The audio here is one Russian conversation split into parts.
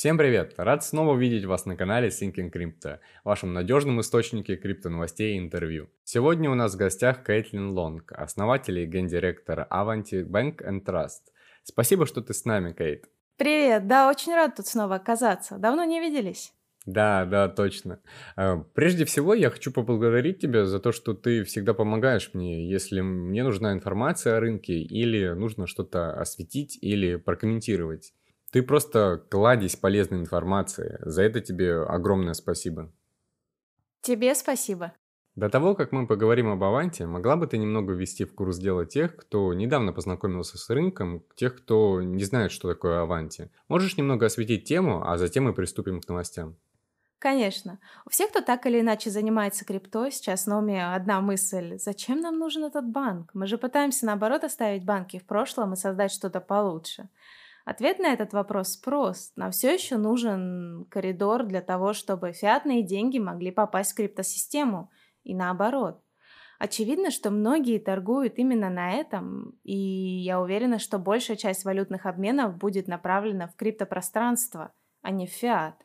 Всем привет! Рад снова видеть вас на канале Thinking Crypto, вашем надежном источнике криптоновостей и интервью. Сегодня у нас в гостях Кейтлин Лонг, основатель и гендиректор Avanti Bank and Trust. Спасибо, что ты с нами, Кейт. Привет, да, очень рад тут снова оказаться. Давно не виделись. Да, да, точно. А, прежде всего, я хочу поблагодарить тебя за то, что ты всегда помогаешь мне, если мне нужна информация о рынке или нужно что-то осветить или прокомментировать. Ты просто кладезь полезной информации. За это тебе огромное спасибо. Тебе спасибо. До того, как мы поговорим об Аванте, могла бы ты немного ввести в курс дела тех, кто недавно познакомился с рынком, тех, кто не знает, что такое Аванти. Можешь немного осветить тему, а затем мы приступим к новостям. Конечно. У всех, кто так или иначе занимается крипто, сейчас на уме одна мысль. Зачем нам нужен этот банк? Мы же пытаемся, наоборот, оставить банки в прошлом и создать что-то получше. Ответ на этот вопрос прост. Нам все еще нужен коридор для того, чтобы фиатные деньги могли попасть в криптосистему. И наоборот. Очевидно, что многие торгуют именно на этом, и я уверена, что большая часть валютных обменов будет направлена в криптопространство, а не в фиат.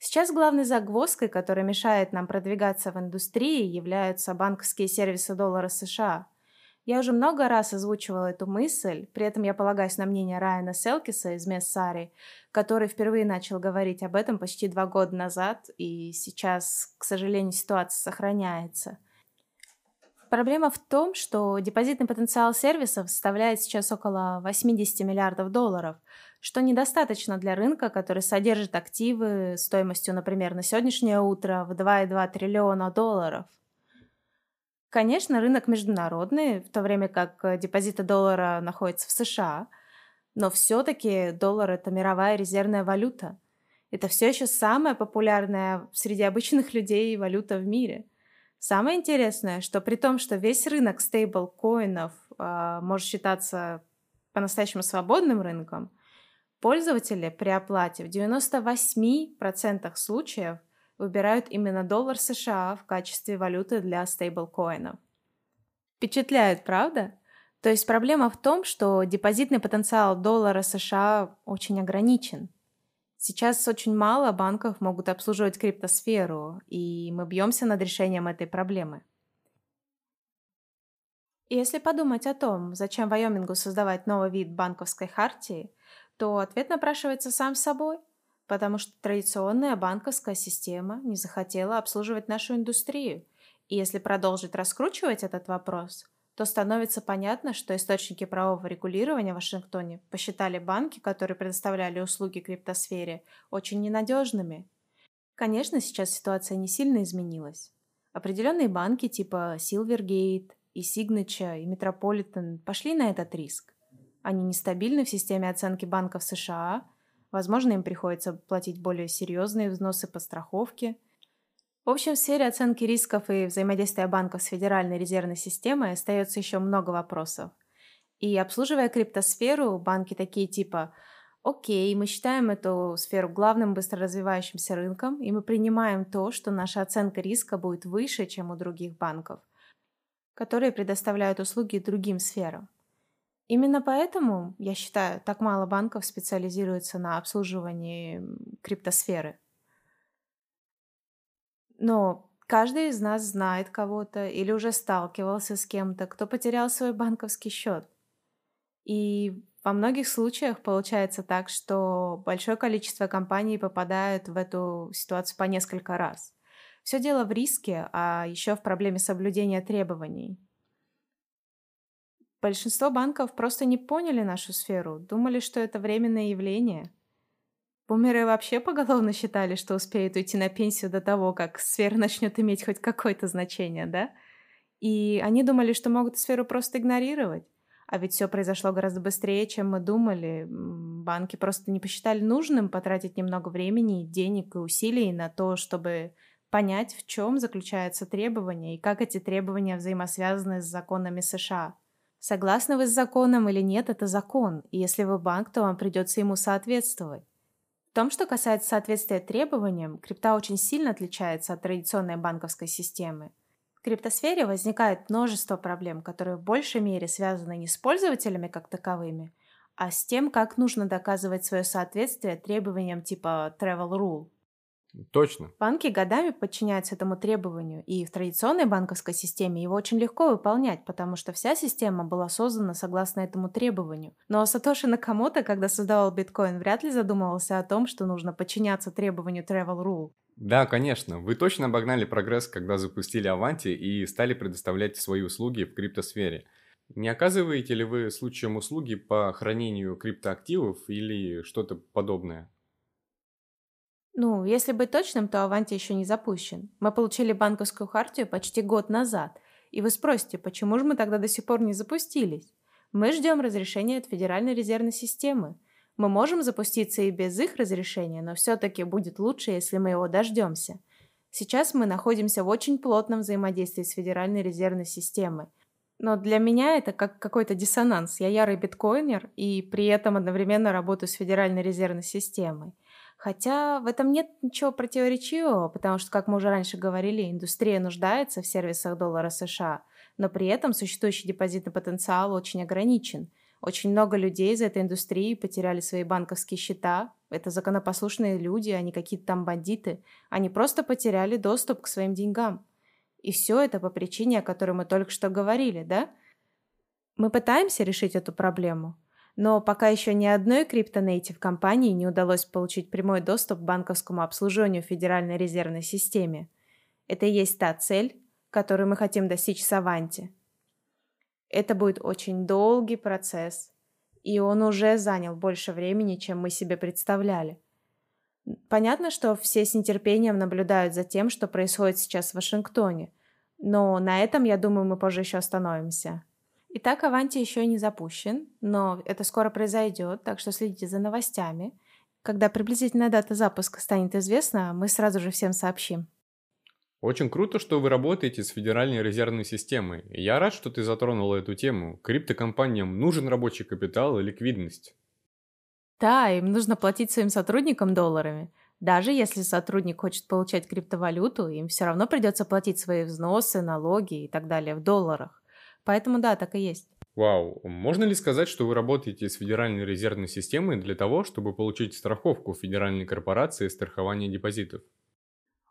Сейчас главной загвоздкой, которая мешает нам продвигаться в индустрии, являются банковские сервисы доллара США. Я уже много раз озвучивала эту мысль, при этом я полагаюсь на мнение Райана Селкиса из Мессари, который впервые начал говорить об этом почти два года назад, и сейчас, к сожалению, ситуация сохраняется. Проблема в том, что депозитный потенциал сервисов составляет сейчас около 80 миллиардов долларов – что недостаточно для рынка, который содержит активы стоимостью, например, на сегодняшнее утро в 2,2 триллиона долларов. Конечно, рынок международный, в то время как депозиты доллара находятся в США, но все-таки доллар это мировая резервная валюта. Это все еще самая популярная среди обычных людей валюта в мире. Самое интересное, что при том, что весь рынок стейблкоинов э, может считаться по-настоящему свободным рынком, Пользователи при оплате в 98% случаев выбирают именно доллар США в качестве валюты для стейблкоинов. Впечатляет, правда? То есть проблема в том, что депозитный потенциал доллара США очень ограничен. Сейчас очень мало банков могут обслуживать криптосферу, и мы бьемся над решением этой проблемы. Если подумать о том, зачем Вайомингу создавать новый вид банковской хартии, то ответ напрашивается сам собой, потому что традиционная банковская система не захотела обслуживать нашу индустрию. И если продолжить раскручивать этот вопрос, то становится понятно, что источники правового регулирования в Вашингтоне посчитали банки, которые предоставляли услуги криптосфере, очень ненадежными. Конечно, сейчас ситуация не сильно изменилась. Определенные банки типа Silvergate и Signature и Metropolitan пошли на этот риск. Они нестабильны в системе оценки банков США. Возможно, им приходится платить более серьезные взносы по страховке. В общем, в сфере оценки рисков и взаимодействия банков с Федеральной резервной системой остается еще много вопросов. И обслуживая криптосферу, банки такие типа Окей, мы считаем эту сферу главным быстро развивающимся рынком, и мы принимаем то, что наша оценка риска будет выше, чем у других банков, которые предоставляют услуги другим сферам. Именно поэтому, я считаю, так мало банков специализируется на обслуживании криптосферы. Но каждый из нас знает кого-то или уже сталкивался с кем-то, кто потерял свой банковский счет. И во многих случаях получается так, что большое количество компаний попадают в эту ситуацию по несколько раз. Все дело в риске, а еще в проблеме соблюдения требований. Большинство банков просто не поняли нашу сферу, думали, что это временное явление. Бумеры вообще поголовно считали, что успеют уйти на пенсию до того, как сфера начнет иметь хоть какое-то значение, да? И они думали, что могут сферу просто игнорировать. А ведь все произошло гораздо быстрее, чем мы думали. Банки просто не посчитали нужным потратить немного времени, денег и усилий на то, чтобы понять, в чем заключаются требования и как эти требования взаимосвязаны с законами США. Согласны вы с законом или нет, это закон, и если вы банк, то вам придется ему соответствовать. В том, что касается соответствия требованиям, крипта очень сильно отличается от традиционной банковской системы. В криптосфере возникает множество проблем, которые в большей мере связаны не с пользователями как таковыми, а с тем, как нужно доказывать свое соответствие требованиям типа travel rule. Точно. Банки годами подчиняются этому требованию, и в традиционной банковской системе его очень легко выполнять, потому что вся система была создана согласно этому требованию. Но Сатоши Накамото, когда создавал биткоин, вряд ли задумывался о том, что нужно подчиняться требованию Travel Rule. Да, конечно. Вы точно обогнали прогресс, когда запустили Avanti и стали предоставлять свои услуги в криптосфере. Не оказываете ли вы случаем услуги по хранению криптоактивов или что-то подобное? Ну, если быть точным, то Аванти еще не запущен. Мы получили банковскую хартию почти год назад. И вы спросите, почему же мы тогда до сих пор не запустились? Мы ждем разрешения от Федеральной резервной системы. Мы можем запуститься и без их разрешения, но все-таки будет лучше, если мы его дождемся. Сейчас мы находимся в очень плотном взаимодействии с Федеральной резервной системой. Но для меня это как какой-то диссонанс. Я ярый биткоинер и при этом одновременно работаю с Федеральной резервной системой. Хотя в этом нет ничего противоречивого, потому что, как мы уже раньше говорили, индустрия нуждается в сервисах доллара США, но при этом существующий депозитный потенциал очень ограничен. Очень много людей из этой индустрии потеряли свои банковские счета. Это законопослушные люди, а не какие-то там бандиты. Они просто потеряли доступ к своим деньгам. И все это по причине, о которой мы только что говорили, да? Мы пытаемся решить эту проблему – но пока еще ни одной криптонейтив компании не удалось получить прямой доступ к банковскому обслуживанию в Федеральной резервной системе. Это и есть та цель, которую мы хотим достичь с Аванти. Это будет очень долгий процесс, и он уже занял больше времени, чем мы себе представляли. Понятно, что все с нетерпением наблюдают за тем, что происходит сейчас в Вашингтоне, но на этом, я думаю, мы позже еще остановимся. Итак, Аванти еще не запущен, но это скоро произойдет, так что следите за новостями. Когда приблизительная дата запуска станет известна, мы сразу же всем сообщим. Очень круто, что вы работаете с Федеральной резервной системой. Я рад, что ты затронула эту тему. Криптокомпаниям нужен рабочий капитал и ликвидность. Да, им нужно платить своим сотрудникам долларами. Даже если сотрудник хочет получать криптовалюту, им все равно придется платить свои взносы, налоги и так далее в долларах. Поэтому да, так и есть. Вау, можно ли сказать, что вы работаете с Федеральной резервной системой для того, чтобы получить страховку Федеральной корпорации страхования депозитов?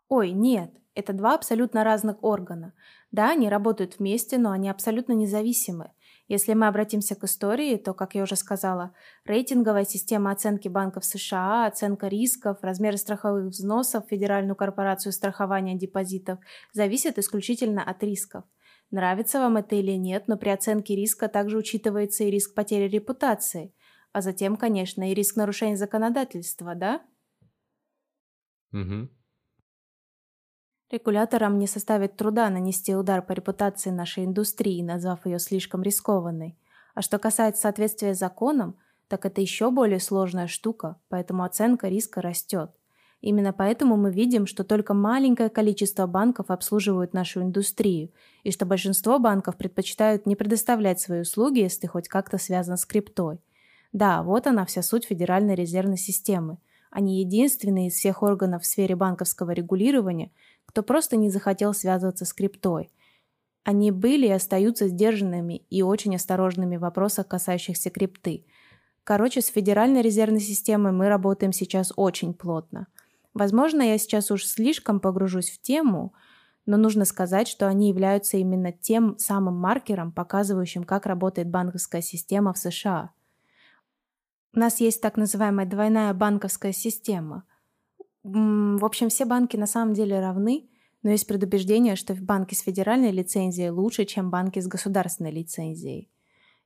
Ой, нет, это два абсолютно разных органа. Да, они работают вместе, но они абсолютно независимы. Если мы обратимся к истории, то, как я уже сказала, рейтинговая система оценки банков США, оценка рисков, размеры страховых взносов в Федеральную корпорацию страхования депозитов зависят исключительно от рисков – Нравится вам это или нет, но при оценке риска также учитывается и риск потери репутации, а затем, конечно, и риск нарушения законодательства, да? Угу. Регуляторам не составит труда нанести удар по репутации нашей индустрии, назвав ее слишком рискованной. А что касается соответствия законам, так это еще более сложная штука, поэтому оценка риска растет. Именно поэтому мы видим, что только маленькое количество банков обслуживают нашу индустрию, и что большинство банков предпочитают не предоставлять свои услуги, если хоть как-то связано с криптой. Да, вот она вся суть Федеральной резервной системы. Они единственные из всех органов в сфере банковского регулирования, кто просто не захотел связываться с криптой. Они были и остаются сдержанными и очень осторожными в вопросах, касающихся крипты. Короче, с Федеральной резервной системой мы работаем сейчас очень плотно – Возможно, я сейчас уж слишком погружусь в тему, но нужно сказать, что они являются именно тем самым маркером, показывающим, как работает банковская система в США. У нас есть так называемая двойная банковская система. В общем, все банки на самом деле равны, но есть предубеждение, что банки с федеральной лицензией лучше, чем банки с государственной лицензией.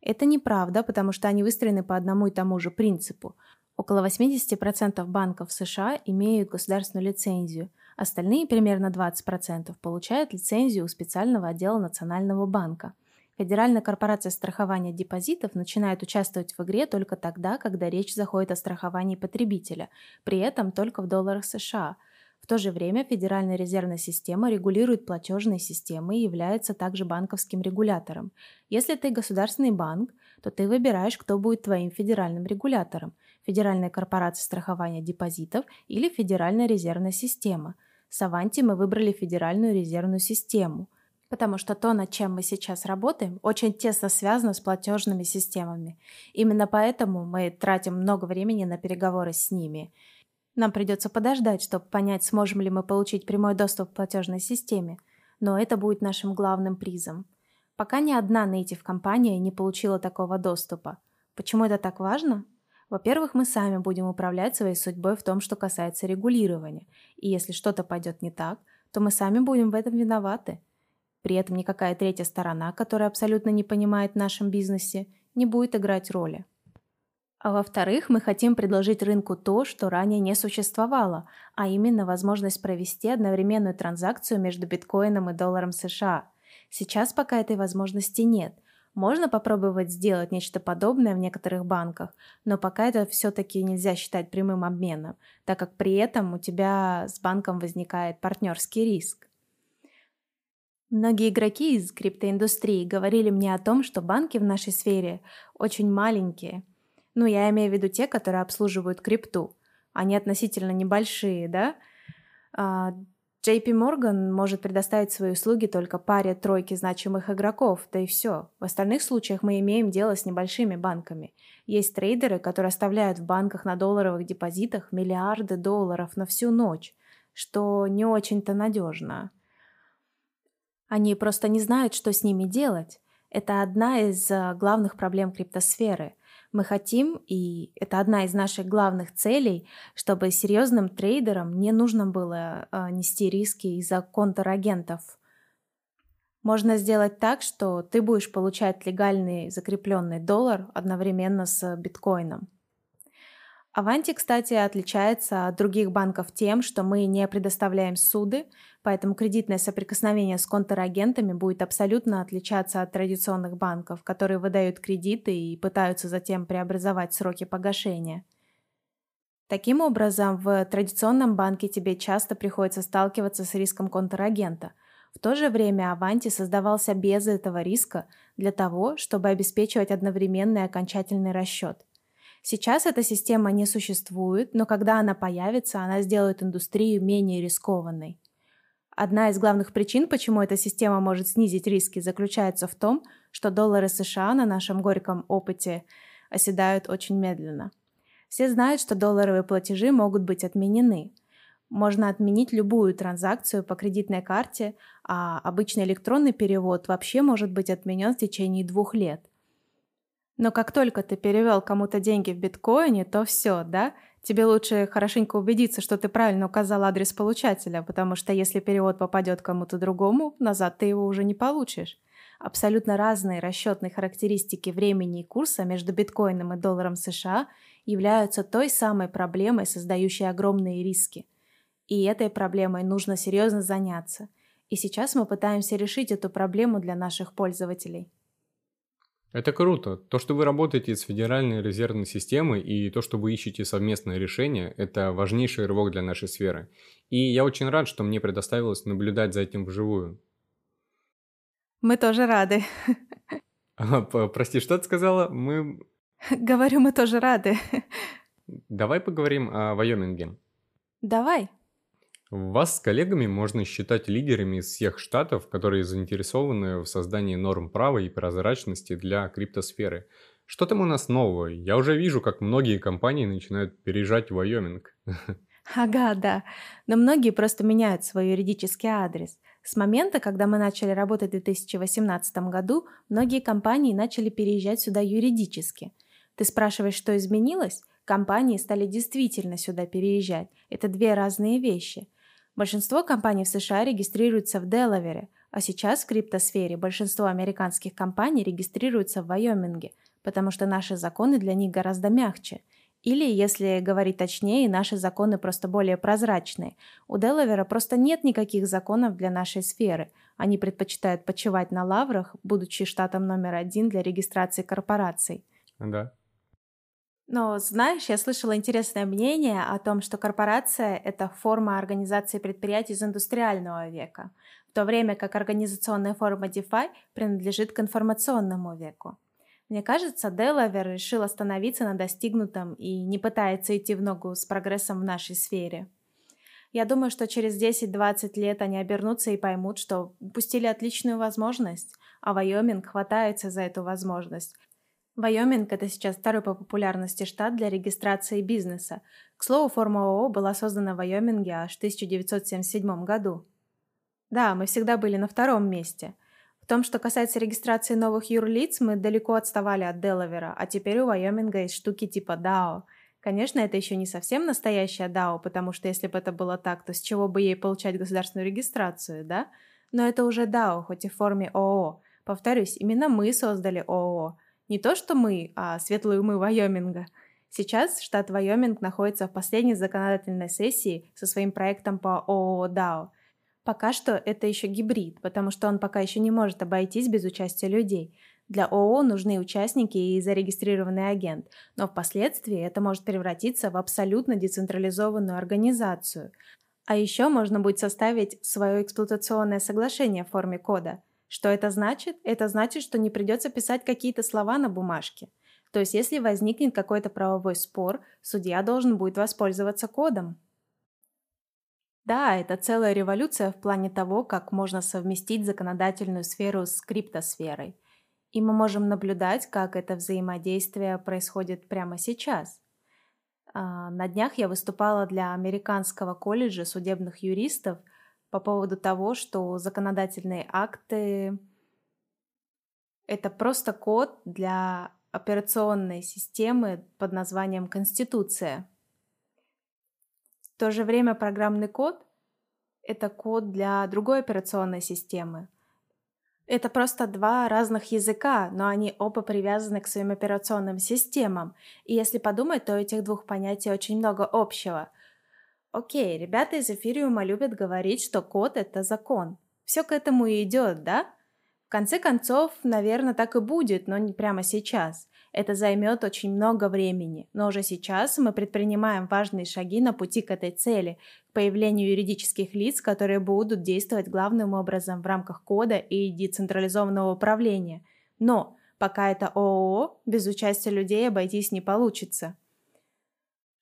Это неправда, потому что они выстроены по одному и тому же принципу. Около 80% банков США имеют государственную лицензию, остальные примерно 20% получают лицензию у специального отдела Национального банка. Федеральная корпорация страхования депозитов начинает участвовать в игре только тогда, когда речь заходит о страховании потребителя, при этом только в долларах США. В то же время Федеральная резервная система регулирует платежные системы и является также банковским регулятором. Если ты государственный банк, то ты выбираешь, кто будет твоим федеральным регулятором. Федеральная корпорация страхования депозитов или Федеральная резервная система. С Аванти мы выбрали Федеральную резервную систему. Потому что то, над чем мы сейчас работаем, очень тесно связано с платежными системами. Именно поэтому мы тратим много времени на переговоры с ними. Нам придется подождать, чтобы понять, сможем ли мы получить прямой доступ к платежной системе. Но это будет нашим главным призом. Пока ни одна native компания не получила такого доступа. Почему это так важно? Во-первых, мы сами будем управлять своей судьбой в том, что касается регулирования. И если что-то пойдет не так, то мы сами будем в этом виноваты – при этом никакая третья сторона, которая абсолютно не понимает в нашем бизнесе, не будет играть роли. А во-вторых, мы хотим предложить рынку то, что ранее не существовало, а именно возможность провести одновременную транзакцию между биткоином и долларом США. Сейчас пока этой возможности нет. Можно попробовать сделать нечто подобное в некоторых банках, но пока это все-таки нельзя считать прямым обменом, так как при этом у тебя с банком возникает партнерский риск. Многие игроки из криптоиндустрии говорили мне о том, что банки в нашей сфере очень маленькие. Ну, я имею в виду те, которые обслуживают крипту. Они относительно небольшие, да? JP Morgan может предоставить свои услуги только паре тройки значимых игроков, да и все. В остальных случаях мы имеем дело с небольшими банками. Есть трейдеры, которые оставляют в банках на долларовых депозитах миллиарды долларов на всю ночь, что не очень-то надежно. Они просто не знают, что с ними делать. Это одна из э, главных проблем криптосферы. Мы хотим, и это одна из наших главных целей, чтобы серьезным трейдерам не нужно было э, нести риски из-за контрагентов. Можно сделать так, что ты будешь получать легальный закрепленный доллар одновременно с биткоином. Аванти, кстати, отличается от других банков тем, что мы не предоставляем суды, поэтому кредитное соприкосновение с контрагентами будет абсолютно отличаться от традиционных банков, которые выдают кредиты и пытаются затем преобразовать сроки погашения. Таким образом, в традиционном банке тебе часто приходится сталкиваться с риском контрагента. В то же время Аванти создавался без этого риска для того, чтобы обеспечивать одновременный окончательный расчет – Сейчас эта система не существует, но когда она появится, она сделает индустрию менее рискованной. Одна из главных причин, почему эта система может снизить риски, заключается в том, что доллары США на нашем горьком опыте оседают очень медленно. Все знают, что долларовые платежи могут быть отменены. Можно отменить любую транзакцию по кредитной карте, а обычный электронный перевод вообще может быть отменен в течение двух лет. Но как только ты перевел кому-то деньги в биткоине, то все, да? Тебе лучше хорошенько убедиться, что ты правильно указал адрес получателя, потому что если перевод попадет кому-то другому, назад ты его уже не получишь. Абсолютно разные расчетные характеристики времени и курса между биткоином и долларом США являются той самой проблемой, создающей огромные риски. И этой проблемой нужно серьезно заняться. И сейчас мы пытаемся решить эту проблему для наших пользователей. Это круто. То, что вы работаете с Федеральной резервной системой и то, что вы ищете совместное решение, это важнейший рывок для нашей сферы. И я очень рад, что мне предоставилось наблюдать за этим вживую. Мы тоже рады. А, прости, что ты сказала? Мы... Говорю, мы тоже рады. Давай поговорим о Вайоминге. Давай. Вас с коллегами можно считать лидерами из всех штатов, которые заинтересованы в создании норм права и прозрачности для криптосферы. Что там у нас нового? Я уже вижу, как многие компании начинают переезжать в Вайоминг. Ага, да. Но многие просто меняют свой юридический адрес. С момента, когда мы начали работать в 2018 году, многие компании начали переезжать сюда юридически. Ты спрашиваешь, что изменилось? Компании стали действительно сюда переезжать. Это две разные вещи – Большинство компаний в США регистрируются в Делавере, а сейчас в криптосфере большинство американских компаний регистрируются в Вайоминге, потому что наши законы для них гораздо мягче. Или, если говорить точнее, наши законы просто более прозрачные. У Делавера просто нет никаких законов для нашей сферы. Они предпочитают почивать на лаврах, будучи штатом номер один для регистрации корпораций. Да. Но знаешь, я слышала интересное мнение о том, что корпорация — это форма организации предприятий из индустриального века, в то время как организационная форма DeFi принадлежит к информационному веку. Мне кажется, Делавер решил остановиться на достигнутом и не пытается идти в ногу с прогрессом в нашей сфере. Я думаю, что через 10-20 лет они обернутся и поймут, что упустили отличную возможность, а Вайоминг хватается за эту возможность. Вайоминг – это сейчас второй по популярности штат для регистрации бизнеса. К слову, форма ООО была создана в Вайоминге аж в 1977 году. Да, мы всегда были на втором месте. В том, что касается регистрации новых юрлиц, мы далеко отставали от Делавера, а теперь у Вайоминга есть штуки типа DAO. Конечно, это еще не совсем настоящая DAO, потому что если бы это было так, то с чего бы ей получать государственную регистрацию, да? Но это уже DAO, хоть и в форме ООО. Повторюсь, именно мы создали ООО. Не то, что мы, а светлые умы Вайоминга. Сейчас штат Вайоминг находится в последней законодательной сессии со своим проектом по ООО DAO – Пока что это еще гибрид, потому что он пока еще не может обойтись без участия людей. Для ООО нужны участники и зарегистрированный агент, но впоследствии это может превратиться в абсолютно децентрализованную организацию. А еще можно будет составить свое эксплуатационное соглашение в форме кода. Что это значит? Это значит, что не придется писать какие-то слова на бумажке. То есть, если возникнет какой-то правовой спор, судья должен будет воспользоваться кодом. Да, это целая революция в плане того, как можно совместить законодательную сферу с криптосферой. И мы можем наблюдать, как это взаимодействие происходит прямо сейчас. А, на днях я выступала для Американского колледжа судебных юристов по поводу того, что законодательные акты — это просто код для операционной системы под названием Конституция — то же время программный код — это код для другой операционной системы. Это просто два разных языка, но они оба привязаны к своим операционным системам. И если подумать, то у этих двух понятий очень много общего. Окей, ребята из Эфириума любят говорить, что код — это закон. Все к этому и идет, да? В конце концов, наверное, так и будет, но не прямо сейчас. Это займет очень много времени, но уже сейчас мы предпринимаем важные шаги на пути к этой цели, к появлению юридических лиц, которые будут действовать главным образом в рамках кода и децентрализованного управления. Но пока это ООО, без участия людей обойтись не получится.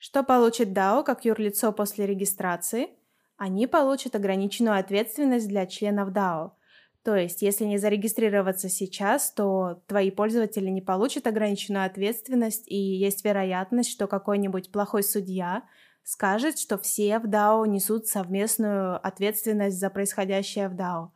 Что получит DAO как юрлицо после регистрации? Они получат ограниченную ответственность для членов DAO – то есть, если не зарегистрироваться сейчас, то твои пользователи не получат ограниченную ответственность, и есть вероятность, что какой-нибудь плохой судья скажет, что все в DAO несут совместную ответственность за происходящее в DAO.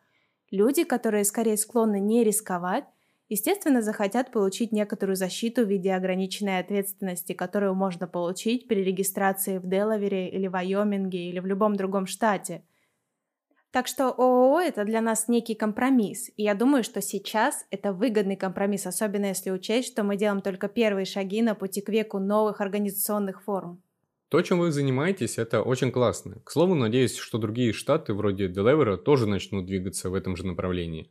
Люди, которые скорее склонны не рисковать, естественно, захотят получить некоторую защиту в виде ограниченной ответственности, которую можно получить при регистрации в Делавере или Вайоминге или в любом другом штате – так что ООО это для нас некий компромисс. И я думаю, что сейчас это выгодный компромисс, особенно если учесть, что мы делаем только первые шаги на пути к веку новых организационных форм. То, чем вы занимаетесь, это очень классно. К слову, надеюсь, что другие штаты вроде Делавера тоже начнут двигаться в этом же направлении.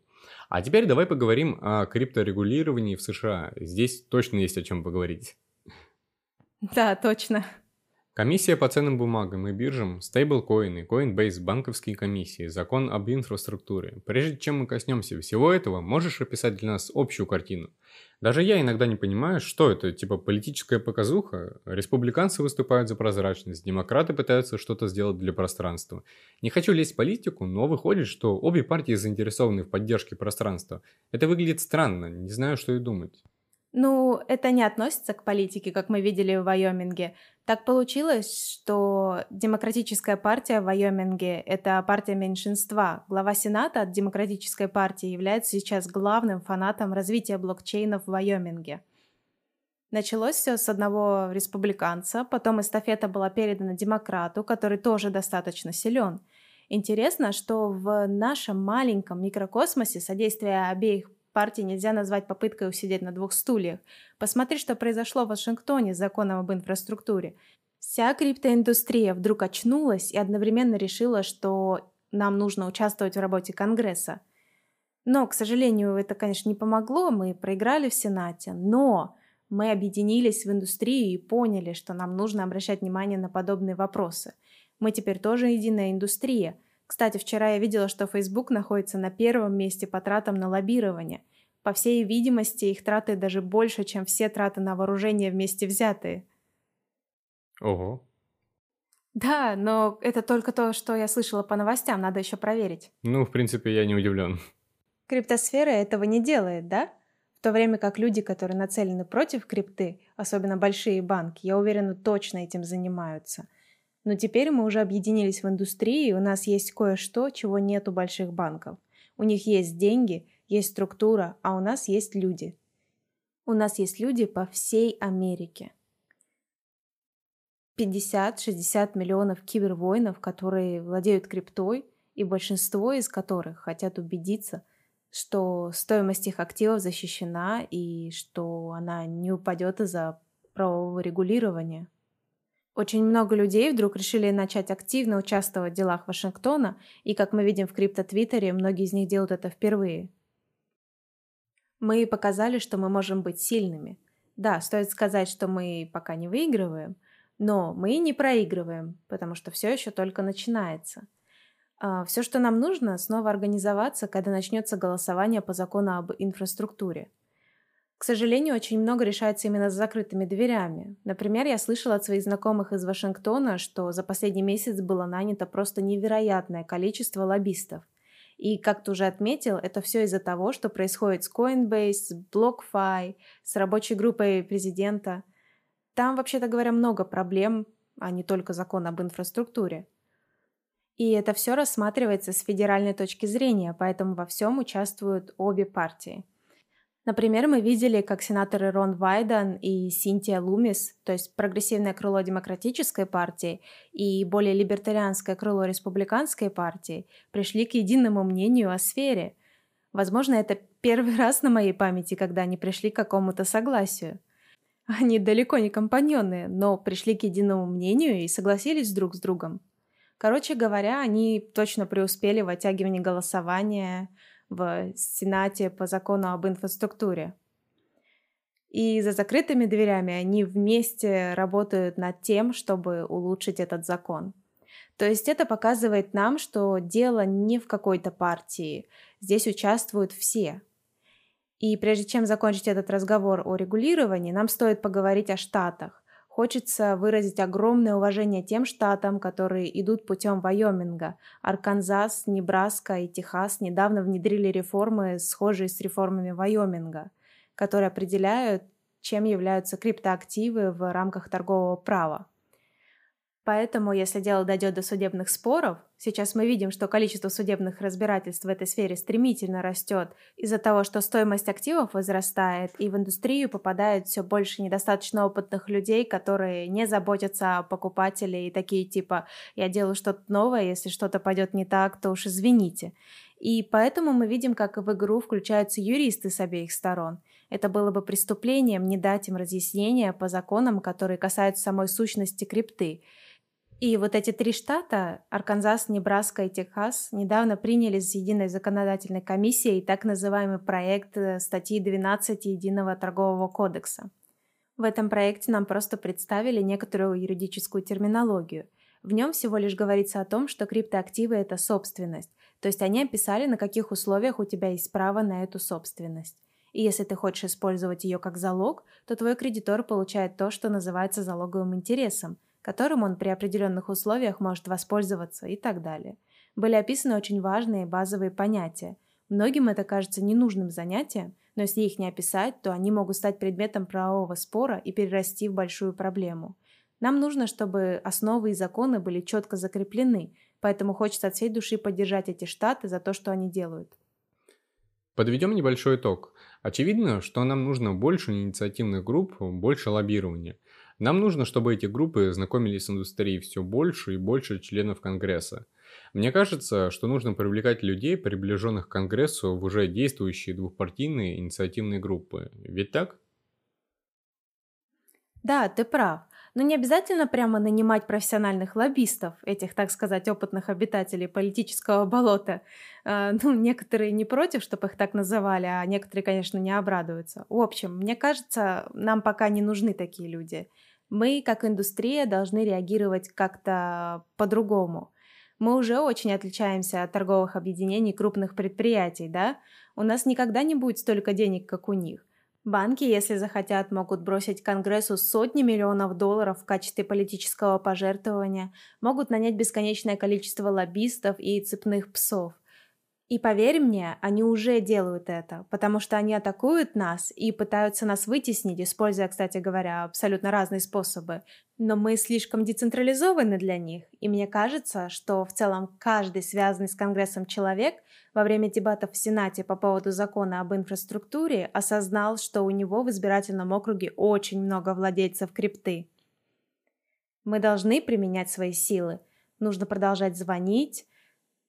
А теперь давай поговорим о крипторегулировании в США. Здесь точно есть о чем поговорить. Да, точно. Комиссия по ценным бумагам и биржам, стейблкоины, Coinbase, банковские комиссии, закон об инфраструктуре. Прежде чем мы коснемся всего этого, можешь описать для нас общую картину? Даже я иногда не понимаю, что это, типа политическая показуха? Республиканцы выступают за прозрачность, демократы пытаются что-то сделать для пространства. Не хочу лезть в политику, но выходит, что обе партии заинтересованы в поддержке пространства. Это выглядит странно, не знаю, что и думать. Ну, это не относится к политике, как мы видели в Вайоминге. Так получилось, что Демократическая партия в Вайоминге – это партия меньшинства. Глава Сената от Демократической партии является сейчас главным фанатом развития блокчейнов в Вайоминге. Началось все с одного республиканца, потом эстафета была передана демократу, который тоже достаточно силен. Интересно, что в нашем маленьком микрокосмосе содействие обеих партий нельзя назвать попыткой усидеть на двух стульях. Посмотри, что произошло в Вашингтоне с законом об инфраструктуре. Вся криптоиндустрия вдруг очнулась и одновременно решила, что нам нужно участвовать в работе Конгресса. Но, к сожалению, это, конечно, не помогло, мы проиграли в Сенате, но мы объединились в индустрии и поняли, что нам нужно обращать внимание на подобные вопросы. Мы теперь тоже единая индустрия – кстати, вчера я видела, что Facebook находится на первом месте по тратам на лоббирование. По всей видимости, их траты даже больше, чем все траты на вооружение вместе взятые. Ого. Да, но это только то, что я слышала по новостям, надо еще проверить. Ну, в принципе, я не удивлен. Криптосфера этого не делает, да? В то время как люди, которые нацелены против крипты, особенно большие банки, я уверена, точно этим занимаются. Но теперь мы уже объединились в индустрии, и у нас есть кое-что, чего нет у больших банков. У них есть деньги, есть структура, а у нас есть люди. У нас есть люди по всей Америке. 50-60 миллионов кибервоинов, которые владеют криптой, и большинство из которых хотят убедиться, что стоимость их активов защищена и что она не упадет из-за правового регулирования. Очень много людей вдруг решили начать активно участвовать в делах Вашингтона, и, как мы видим в крипто-твиттере, многие из них делают это впервые. Мы показали, что мы можем быть сильными. Да, стоит сказать, что мы пока не выигрываем, но мы не проигрываем, потому что все еще только начинается. А, все, что нам нужно, снова организоваться, когда начнется голосование по закону об инфраструктуре. К сожалению, очень много решается именно за закрытыми дверями. Например, я слышала от своих знакомых из Вашингтона, что за последний месяц было нанято просто невероятное количество лоббистов. И, как ты уже отметил, это все из-за того, что происходит с Coinbase, с BlockFi, с рабочей группой президента – там, вообще-то говоря, много проблем, а не только закон об инфраструктуре. И это все рассматривается с федеральной точки зрения, поэтому во всем участвуют обе партии. Например, мы видели, как сенаторы Рон Вайден и Синтия Лумис, то есть прогрессивное крыло демократической партии и более либертарианское крыло республиканской партии, пришли к единому мнению о сфере. Возможно, это первый раз на моей памяти, когда они пришли к какому-то согласию – они далеко не компаньоны, но пришли к единому мнению и согласились друг с другом. Короче говоря, они точно преуспели в оттягивании голосования в Сенате по закону об инфраструктуре. И за закрытыми дверями они вместе работают над тем, чтобы улучшить этот закон. То есть это показывает нам, что дело не в какой-то партии. Здесь участвуют все – и прежде чем закончить этот разговор о регулировании, нам стоит поговорить о штатах. Хочется выразить огромное уважение тем штатам, которые идут путем Вайоминга. Арканзас, Небраска и Техас недавно внедрили реформы, схожие с реформами Вайоминга, которые определяют, чем являются криптоактивы в рамках торгового права. Поэтому, если дело дойдет до судебных споров, сейчас мы видим, что количество судебных разбирательств в этой сфере стремительно растет из-за того, что стоимость активов возрастает, и в индустрию попадает все больше недостаточно опытных людей, которые не заботятся о покупателе и такие типа «я делаю что-то новое, если что-то пойдет не так, то уж извините». И поэтому мы видим, как в игру включаются юристы с обеих сторон. Это было бы преступлением не дать им разъяснения по законам, которые касаются самой сущности крипты – и вот эти три штата, Арканзас, Небраска и Техас, недавно приняли с единой законодательной комиссией так называемый проект э, статьи 12 Единого торгового кодекса. В этом проекте нам просто представили некоторую юридическую терминологию. В нем всего лишь говорится о том, что криптоактивы – это собственность, то есть они описали, на каких условиях у тебя есть право на эту собственность. И если ты хочешь использовать ее как залог, то твой кредитор получает то, что называется залоговым интересом – которым он при определенных условиях может воспользоваться и так далее. Были описаны очень важные базовые понятия. Многим это кажется ненужным занятием, но если их не описать, то они могут стать предметом правового спора и перерасти в большую проблему. Нам нужно, чтобы основы и законы были четко закреплены, поэтому хочется от всей души поддержать эти штаты за то, что они делают. Подведем небольшой итог. Очевидно, что нам нужно больше инициативных групп, больше лоббирования. Нам нужно, чтобы эти группы знакомились с индустрией все больше и больше членов Конгресса. Мне кажется, что нужно привлекать людей, приближенных к Конгрессу, в уже действующие двухпартийные инициативные группы. Ведь так? Да, ты прав. Но не обязательно прямо нанимать профессиональных лоббистов, этих, так сказать, опытных обитателей политического болота. Э, ну, некоторые не против, чтобы их так называли, а некоторые, конечно, не обрадуются. В общем, мне кажется, нам пока не нужны такие люди. Мы, как индустрия, должны реагировать как-то по-другому. Мы уже очень отличаемся от торговых объединений крупных предприятий, да? У нас никогда не будет столько денег, как у них. Банки, если захотят, могут бросить Конгрессу сотни миллионов долларов в качестве политического пожертвования, могут нанять бесконечное количество лоббистов и цепных псов. И поверь мне, они уже делают это, потому что они атакуют нас и пытаются нас вытеснить, используя, кстати говоря, абсолютно разные способы. Но мы слишком децентрализованы для них, и мне кажется, что в целом каждый связанный с Конгрессом человек во время дебатов в Сенате по поводу закона об инфраструктуре осознал, что у него в избирательном округе очень много владельцев крипты. Мы должны применять свои силы. Нужно продолжать звонить,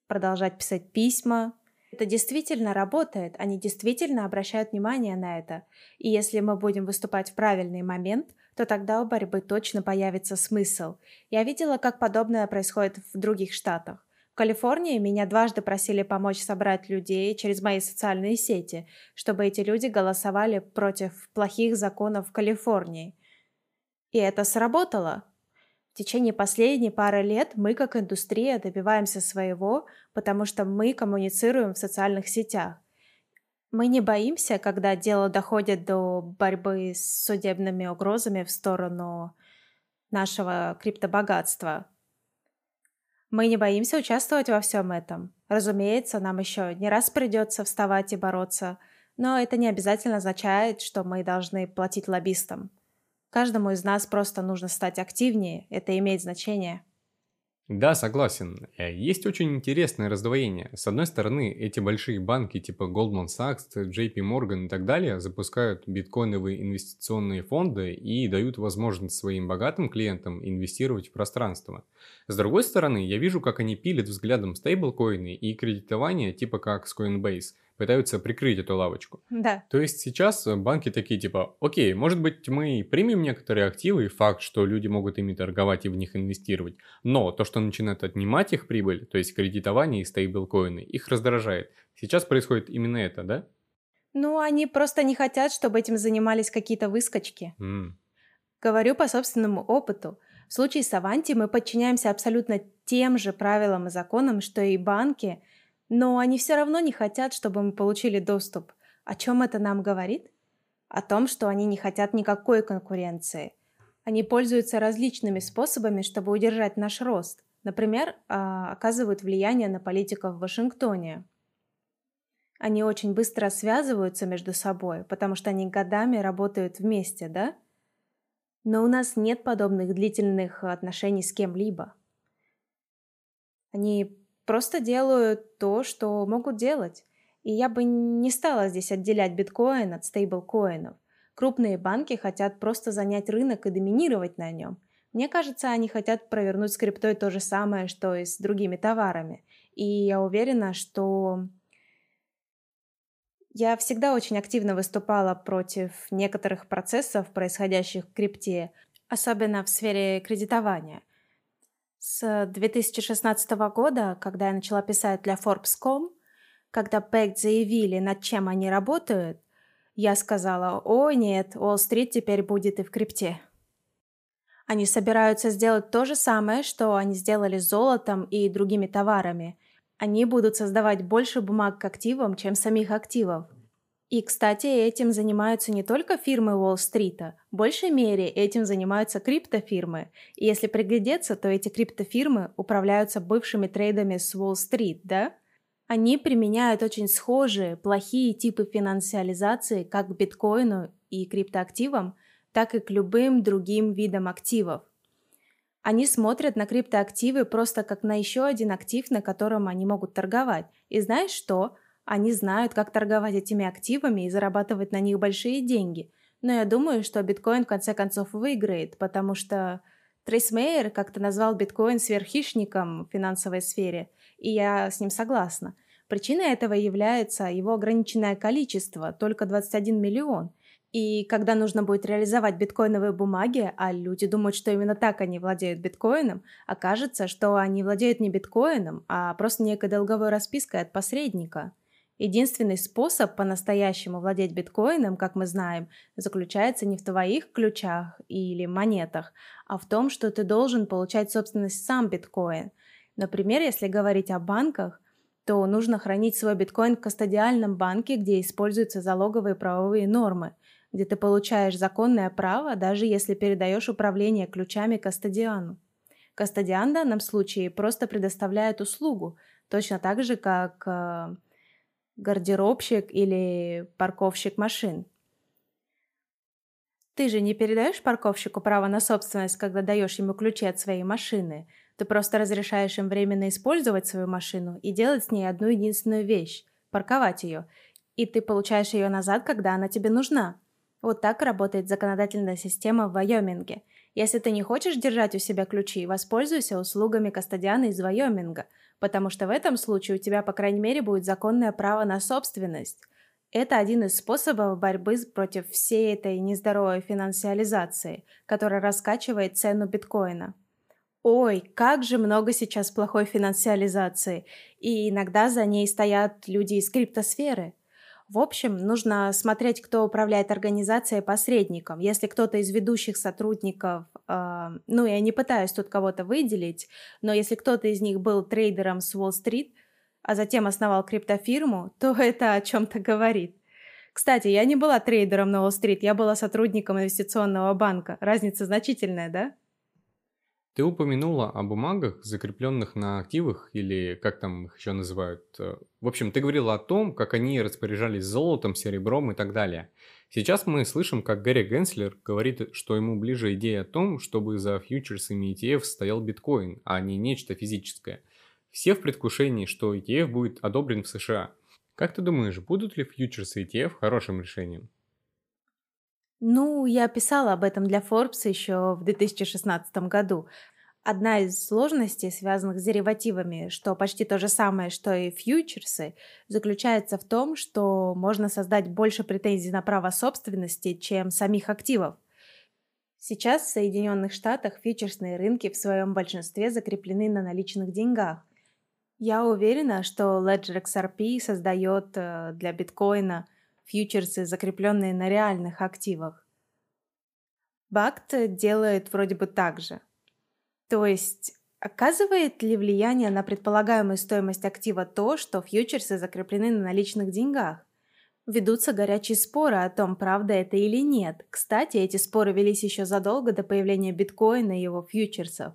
продолжать писать письма. Это действительно работает, они действительно обращают внимание на это. И если мы будем выступать в правильный момент, то тогда у борьбы точно появится смысл. Я видела, как подобное происходит в других штатах. В Калифорнии меня дважды просили помочь собрать людей через мои социальные сети, чтобы эти люди голосовали против плохих законов в Калифорнии. И это сработало. В течение последней пары лет мы, как индустрия, добиваемся своего, потому что мы коммуницируем в социальных сетях. Мы не боимся, когда дело доходит до борьбы с судебными угрозами в сторону нашего криптобогатства. Мы не боимся участвовать во всем этом. Разумеется, нам еще не раз придется вставать и бороться, но это не обязательно означает, что мы должны платить лоббистам. Каждому из нас просто нужно стать активнее, это имеет значение. Да, согласен. Э, есть очень интересное раздвоение. С одной стороны, эти большие банки типа Goldman Sachs, JP Morgan и так далее запускают биткоиновые инвестиционные фонды и дают возможность своим богатым клиентам инвестировать в пространство. С другой стороны, я вижу, как они пилят взглядом стейблкоины и кредитование типа как с Coinbase – пытаются прикрыть эту лавочку. Да. То есть сейчас банки такие типа, окей, может быть мы примем некоторые активы и факт, что люди могут ими торговать и в них инвестировать, но то, что начинает отнимать их прибыль, то есть кредитование и стейблкоины, их раздражает. Сейчас происходит именно это, да? Ну, они просто не хотят, чтобы этим занимались какие-то выскочки. Mm. Говорю по собственному опыту. В случае с Аванти мы подчиняемся абсолютно тем же правилам и законам, что и банки – но они все равно не хотят, чтобы мы получили доступ. О чем это нам говорит? О том, что они не хотят никакой конкуренции. Они пользуются различными способами, чтобы удержать наш рост. Например, а, оказывают влияние на политиков в Вашингтоне. Они очень быстро связываются между собой, потому что они годами работают вместе, да? Но у нас нет подобных длительных отношений с кем-либо. Они просто делают то, что могут делать. И я бы не стала здесь отделять биткоин от стейблкоинов. Крупные банки хотят просто занять рынок и доминировать на нем. Мне кажется, они хотят провернуть с криптой то же самое, что и с другими товарами. И я уверена, что я всегда очень активно выступала против некоторых процессов, происходящих в крипте, особенно в сфере кредитования – с 2016 года, когда я начала писать для Forbes.com, когда Пэкт заявили, над чем они работают, я сказала, о нет, Уолл-стрит теперь будет и в крипте. Они собираются сделать то же самое, что они сделали с золотом и другими товарами. Они будут создавать больше бумаг к активам, чем самих активов. И, кстати, этим занимаются не только фирмы Уолл-стрита. В большей мере этим занимаются криптофирмы. И если приглядеться, то эти криптофирмы управляются бывшими трейдами с Уолл-стрит, да? Они применяют очень схожие, плохие типы финансиализации как к биткоину и криптоактивам, так и к любым другим видам активов. Они смотрят на криптоактивы просто как на еще один актив, на котором они могут торговать. И знаешь что? Они знают, как торговать этими активами и зарабатывать на них большие деньги. Но я думаю, что биткоин в конце концов выиграет, потому что Трейс Мейер как-то назвал биткоин сверххищником в финансовой сфере, и я с ним согласна. Причиной этого является его ограниченное количество, только 21 миллион. И когда нужно будет реализовать биткоиновые бумаги, а люди думают, что именно так они владеют биткоином, окажется, что они владеют не биткоином, а просто некой долговой распиской от посредника – Единственный способ по-настоящему владеть биткоином, как мы знаем, заключается не в твоих ключах или монетах, а в том, что ты должен получать собственность сам биткоин. Например, если говорить о банках, то нужно хранить свой биткоин в кастодиальном банке, где используются залоговые правовые нормы. где ты получаешь законное право, даже если передаешь управление ключами кастодиану. Кастодиан в данном случае просто предоставляет услугу, точно так же, как э, гардеробщик или парковщик машин. Ты же не передаешь парковщику право на собственность, когда даешь ему ключи от своей машины. Ты просто разрешаешь им временно использовать свою машину и делать с ней одну единственную вещь – парковать ее. И ты получаешь ее назад, когда она тебе нужна. Вот так работает законодательная система в Вайоминге. Если ты не хочешь держать у себя ключи, воспользуйся услугами кастодиана из Вайоминга, потому что в этом случае у тебя, по крайней мере, будет законное право на собственность. Это один из способов борьбы против всей этой нездоровой финансиализации, которая раскачивает цену биткоина. Ой, как же много сейчас плохой финансиализации, и иногда за ней стоят люди из криптосферы – в общем, нужно смотреть, кто управляет организацией посредником. Если кто-то из ведущих сотрудников, э, ну, я не пытаюсь тут кого-то выделить, но если кто-то из них был трейдером с Уолл-стрит, а затем основал криптофирму, то это о чем-то говорит. Кстати, я не была трейдером на Уолл-стрит, я была сотрудником инвестиционного банка. Разница значительная, да? Ты упомянула о бумагах, закрепленных на активах, или как там их еще называют. Э, в общем, ты говорила о том, как они распоряжались золотом, серебром и так далее. Сейчас мы слышим, как Гэри Генслер говорит, что ему ближе идея о том, чтобы за фьючерсами ETF стоял биткоин, а не нечто физическое. Все в предвкушении, что ETF будет одобрен в США. Как ты думаешь, будут ли фьючерсы ETF хорошим решением? Ну, я писала об этом для Forbes еще в 2016 году. Одна из сложностей, связанных с деривативами, что почти то же самое, что и фьючерсы, заключается в том, что можно создать больше претензий на право собственности, чем самих активов. Сейчас в Соединенных Штатах фьючерсные рынки в своем большинстве закреплены на наличных деньгах. Я уверена, что Ledger XRP создает э, для биткоина фьючерсы, закрепленные на реальных активах. Бакт делает вроде бы так же. То есть, оказывает ли влияние на предполагаемую стоимость актива то, что фьючерсы закреплены на наличных деньгах? Ведутся горячие споры о том, правда это или нет. Кстати, эти споры велись еще задолго до появления биткоина и его фьючерсов.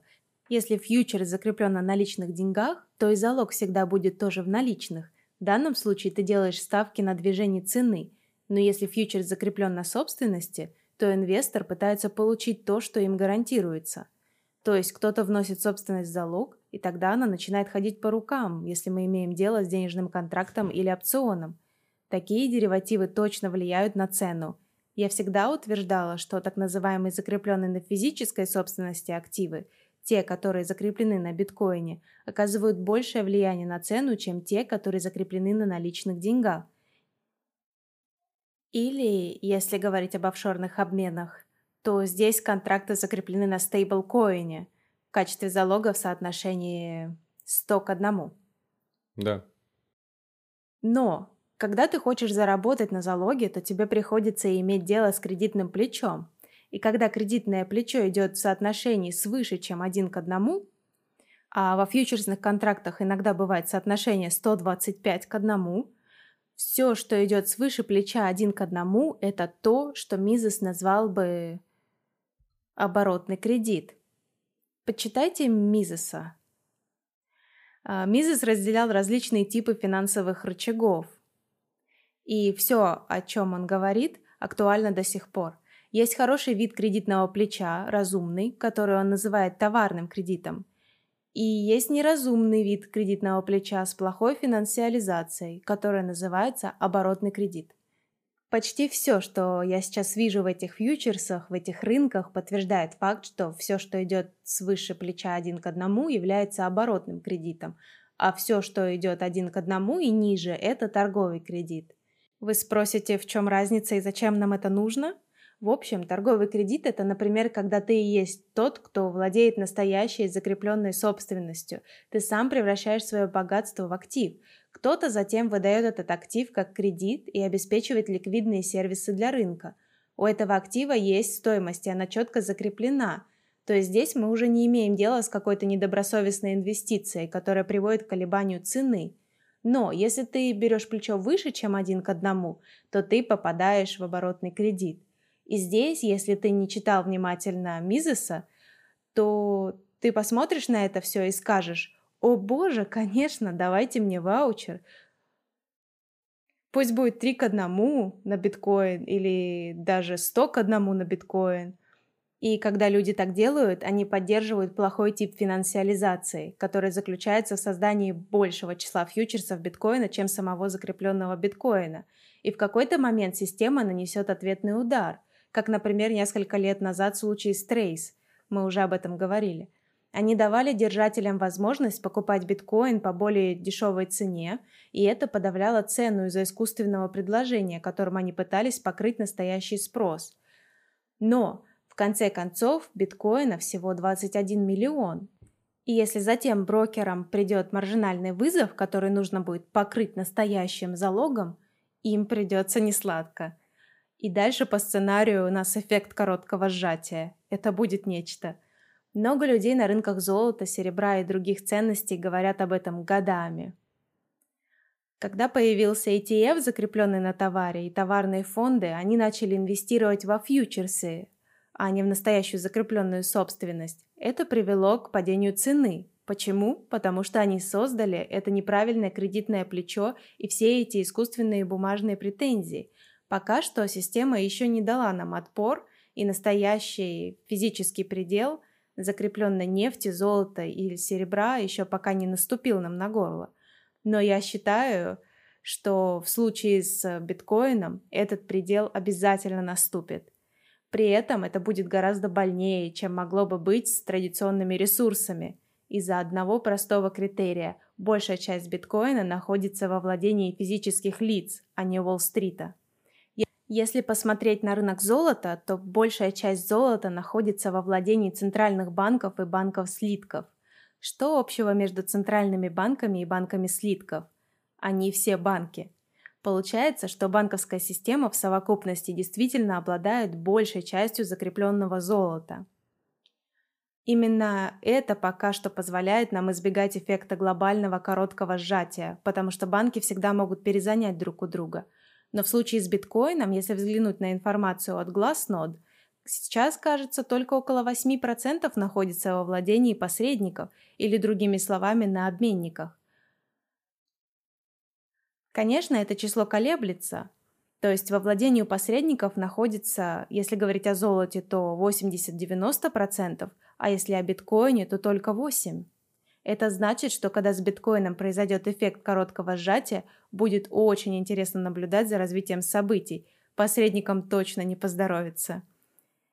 Если фьючерс закреплен на наличных деньгах, то и залог всегда будет тоже в наличных. В данном случае ты делаешь ставки на движение цены, но если фьючерс закреплен на собственности, то инвестор пытается получить то, что им гарантируется. То есть кто-то вносит собственность в залог, и тогда она начинает ходить по рукам, если мы имеем дело с денежным контрактом или опционом. Такие деривативы точно влияют на цену. Я всегда утверждала, что так называемые закрепленные на физической собственности активы – те, которые закреплены на биткоине, оказывают большее влияние на цену, чем те, которые закреплены на наличных деньгах. Или, если говорить об офшорных обменах, то здесь контракты закреплены на стейблкоине в качестве залога в соотношении 100 к 1. Да. Но, когда ты хочешь заработать на залоге, то тебе приходится иметь дело с кредитным плечом – и когда кредитное плечо идет в соотношении свыше, чем один к одному, а во фьючерсных контрактах иногда бывает соотношение 125 к одному, все, что идет свыше плеча один к одному, это то, что Мизес назвал бы оборотный кредит. Почитайте Мизеса. А, Мизес разделял различные типы финансовых рычагов. И все, о чем он говорит, актуально до сих пор – есть хороший вид кредитного плеча, разумный, который он называет товарным кредитом. И есть неразумный вид кредитного плеча с плохой финансиализацией, который называется оборотный кредит. Почти все, что я сейчас вижу в этих фьючерсах, в этих рынках, подтверждает факт, что все, что идет свыше плеча один к одному, является оборотным кредитом, а все, что идет один к одному и ниже, это торговый кредит. Вы спросите, в чем разница и зачем нам это нужно? В общем, торговый кредит – это, например, когда ты и есть тот, кто владеет настоящей закрепленной собственностью. Ты сам превращаешь свое богатство в актив. Кто-то затем выдает этот актив как кредит и обеспечивает ликвидные сервисы для рынка. У этого актива есть стоимость, и она четко закреплена. То есть здесь мы уже не имеем дела с какой-то недобросовестной инвестицией, которая приводит к колебанию цены. Но если ты берешь плечо выше, чем один к одному, то ты попадаешь в оборотный кредит – И здесь, если ты не читал внимательно Мизеса, то ты посмотришь на это все и скажешь, о боже, конечно, давайте мне ваучер. Пусть будет 3 к 1 на биткоин или даже 100 к 1 на биткоин. И когда люди так делают, они поддерживают плохой тип финансиализации, который заключается в создании большего числа фьючерсов биткоина, чем самого закрепленного биткоина. И в какой-то момент система нанесет ответный удар, как, например, несколько лет назад в случае с Trace. Мы уже об этом говорили. Они давали держателям возможность покупать биткоин по более дешевой цене, и это подавляло цену из-за искусственного предложения, которым они пытались покрыть настоящий спрос. Но конце концов, биткоина всего 21 миллион. И если затем брокерам придет маржинальный вызов, который нужно будет покрыть настоящим залогом, им придется несладко. И дальше по сценарию у нас эффект короткого сжатия. Это будет нечто. Много людей на рынках золота, серебра и других ценностей говорят об этом годами. Когда появился ETF, закрепленный на товаре, и товарные фонды, они начали инвестировать во фьючерсы, а не в настоящую закрепленную собственность, это привело к падению цены. Почему? Потому что они создали это неправильное кредитное плечо и все эти искусственные бумажные претензии. Пока что система еще не дала нам отпор, и настоящий физический предел закрепленной нефти, золота или серебра еще пока не наступил нам на горло. Но я считаю, что в случае с биткоином этот предел обязательно наступит – при этом это будет гораздо больнее, чем могло бы быть с традиционными ресурсами. Из-за одного простого критерия – большая часть биткоина находится во владении физических лиц, а не Уолл-стрита. Если посмотреть на рынок золота, то большая часть золота находится во владении центральных банков и банков слитков. Что общего между центральными банками и банками слитков? Они все банки – Получается, что банковская система в совокупности действительно обладает большей частью закрепленного золота. Именно это пока что позволяет нам избегать эффекта глобального короткого сжатия, потому что банки всегда могут перезанять друг у друга. Но в случае с биткоином, если взглянуть на информацию от Glassnode, сейчас, кажется, только около 8% находится во владении посредников или, другими словами, на обменниках. Конечно, это число колеблется, то есть во владении посредников находится, если говорить о золоте, то 80-90%, а если о биткоине, то только 8%. Это значит, что когда с биткоином произойдет эффект короткого сжатия, будет очень интересно наблюдать за развитием событий. Посредникам точно не поздоровится.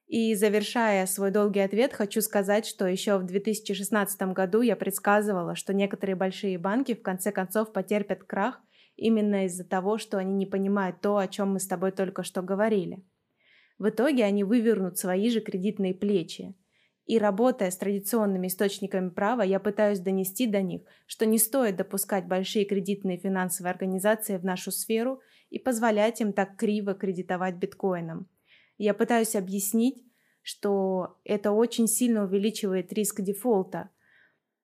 И завершая свой долгий ответ, хочу сказать, что еще в 2016 году я предсказывала, что некоторые большие банки в конце концов потерпят крах именно из-за того, что они не понимают то, о чем мы с тобой только что говорили. В итоге они вывернут свои же кредитные плечи. И работая с традиционными источниками права, я пытаюсь донести до них, что не стоит допускать большие кредитные финансовые организации в нашу сферу и позволять им так криво кредитовать биткоином. Я пытаюсь объяснить, что это очень сильно увеличивает риск дефолта.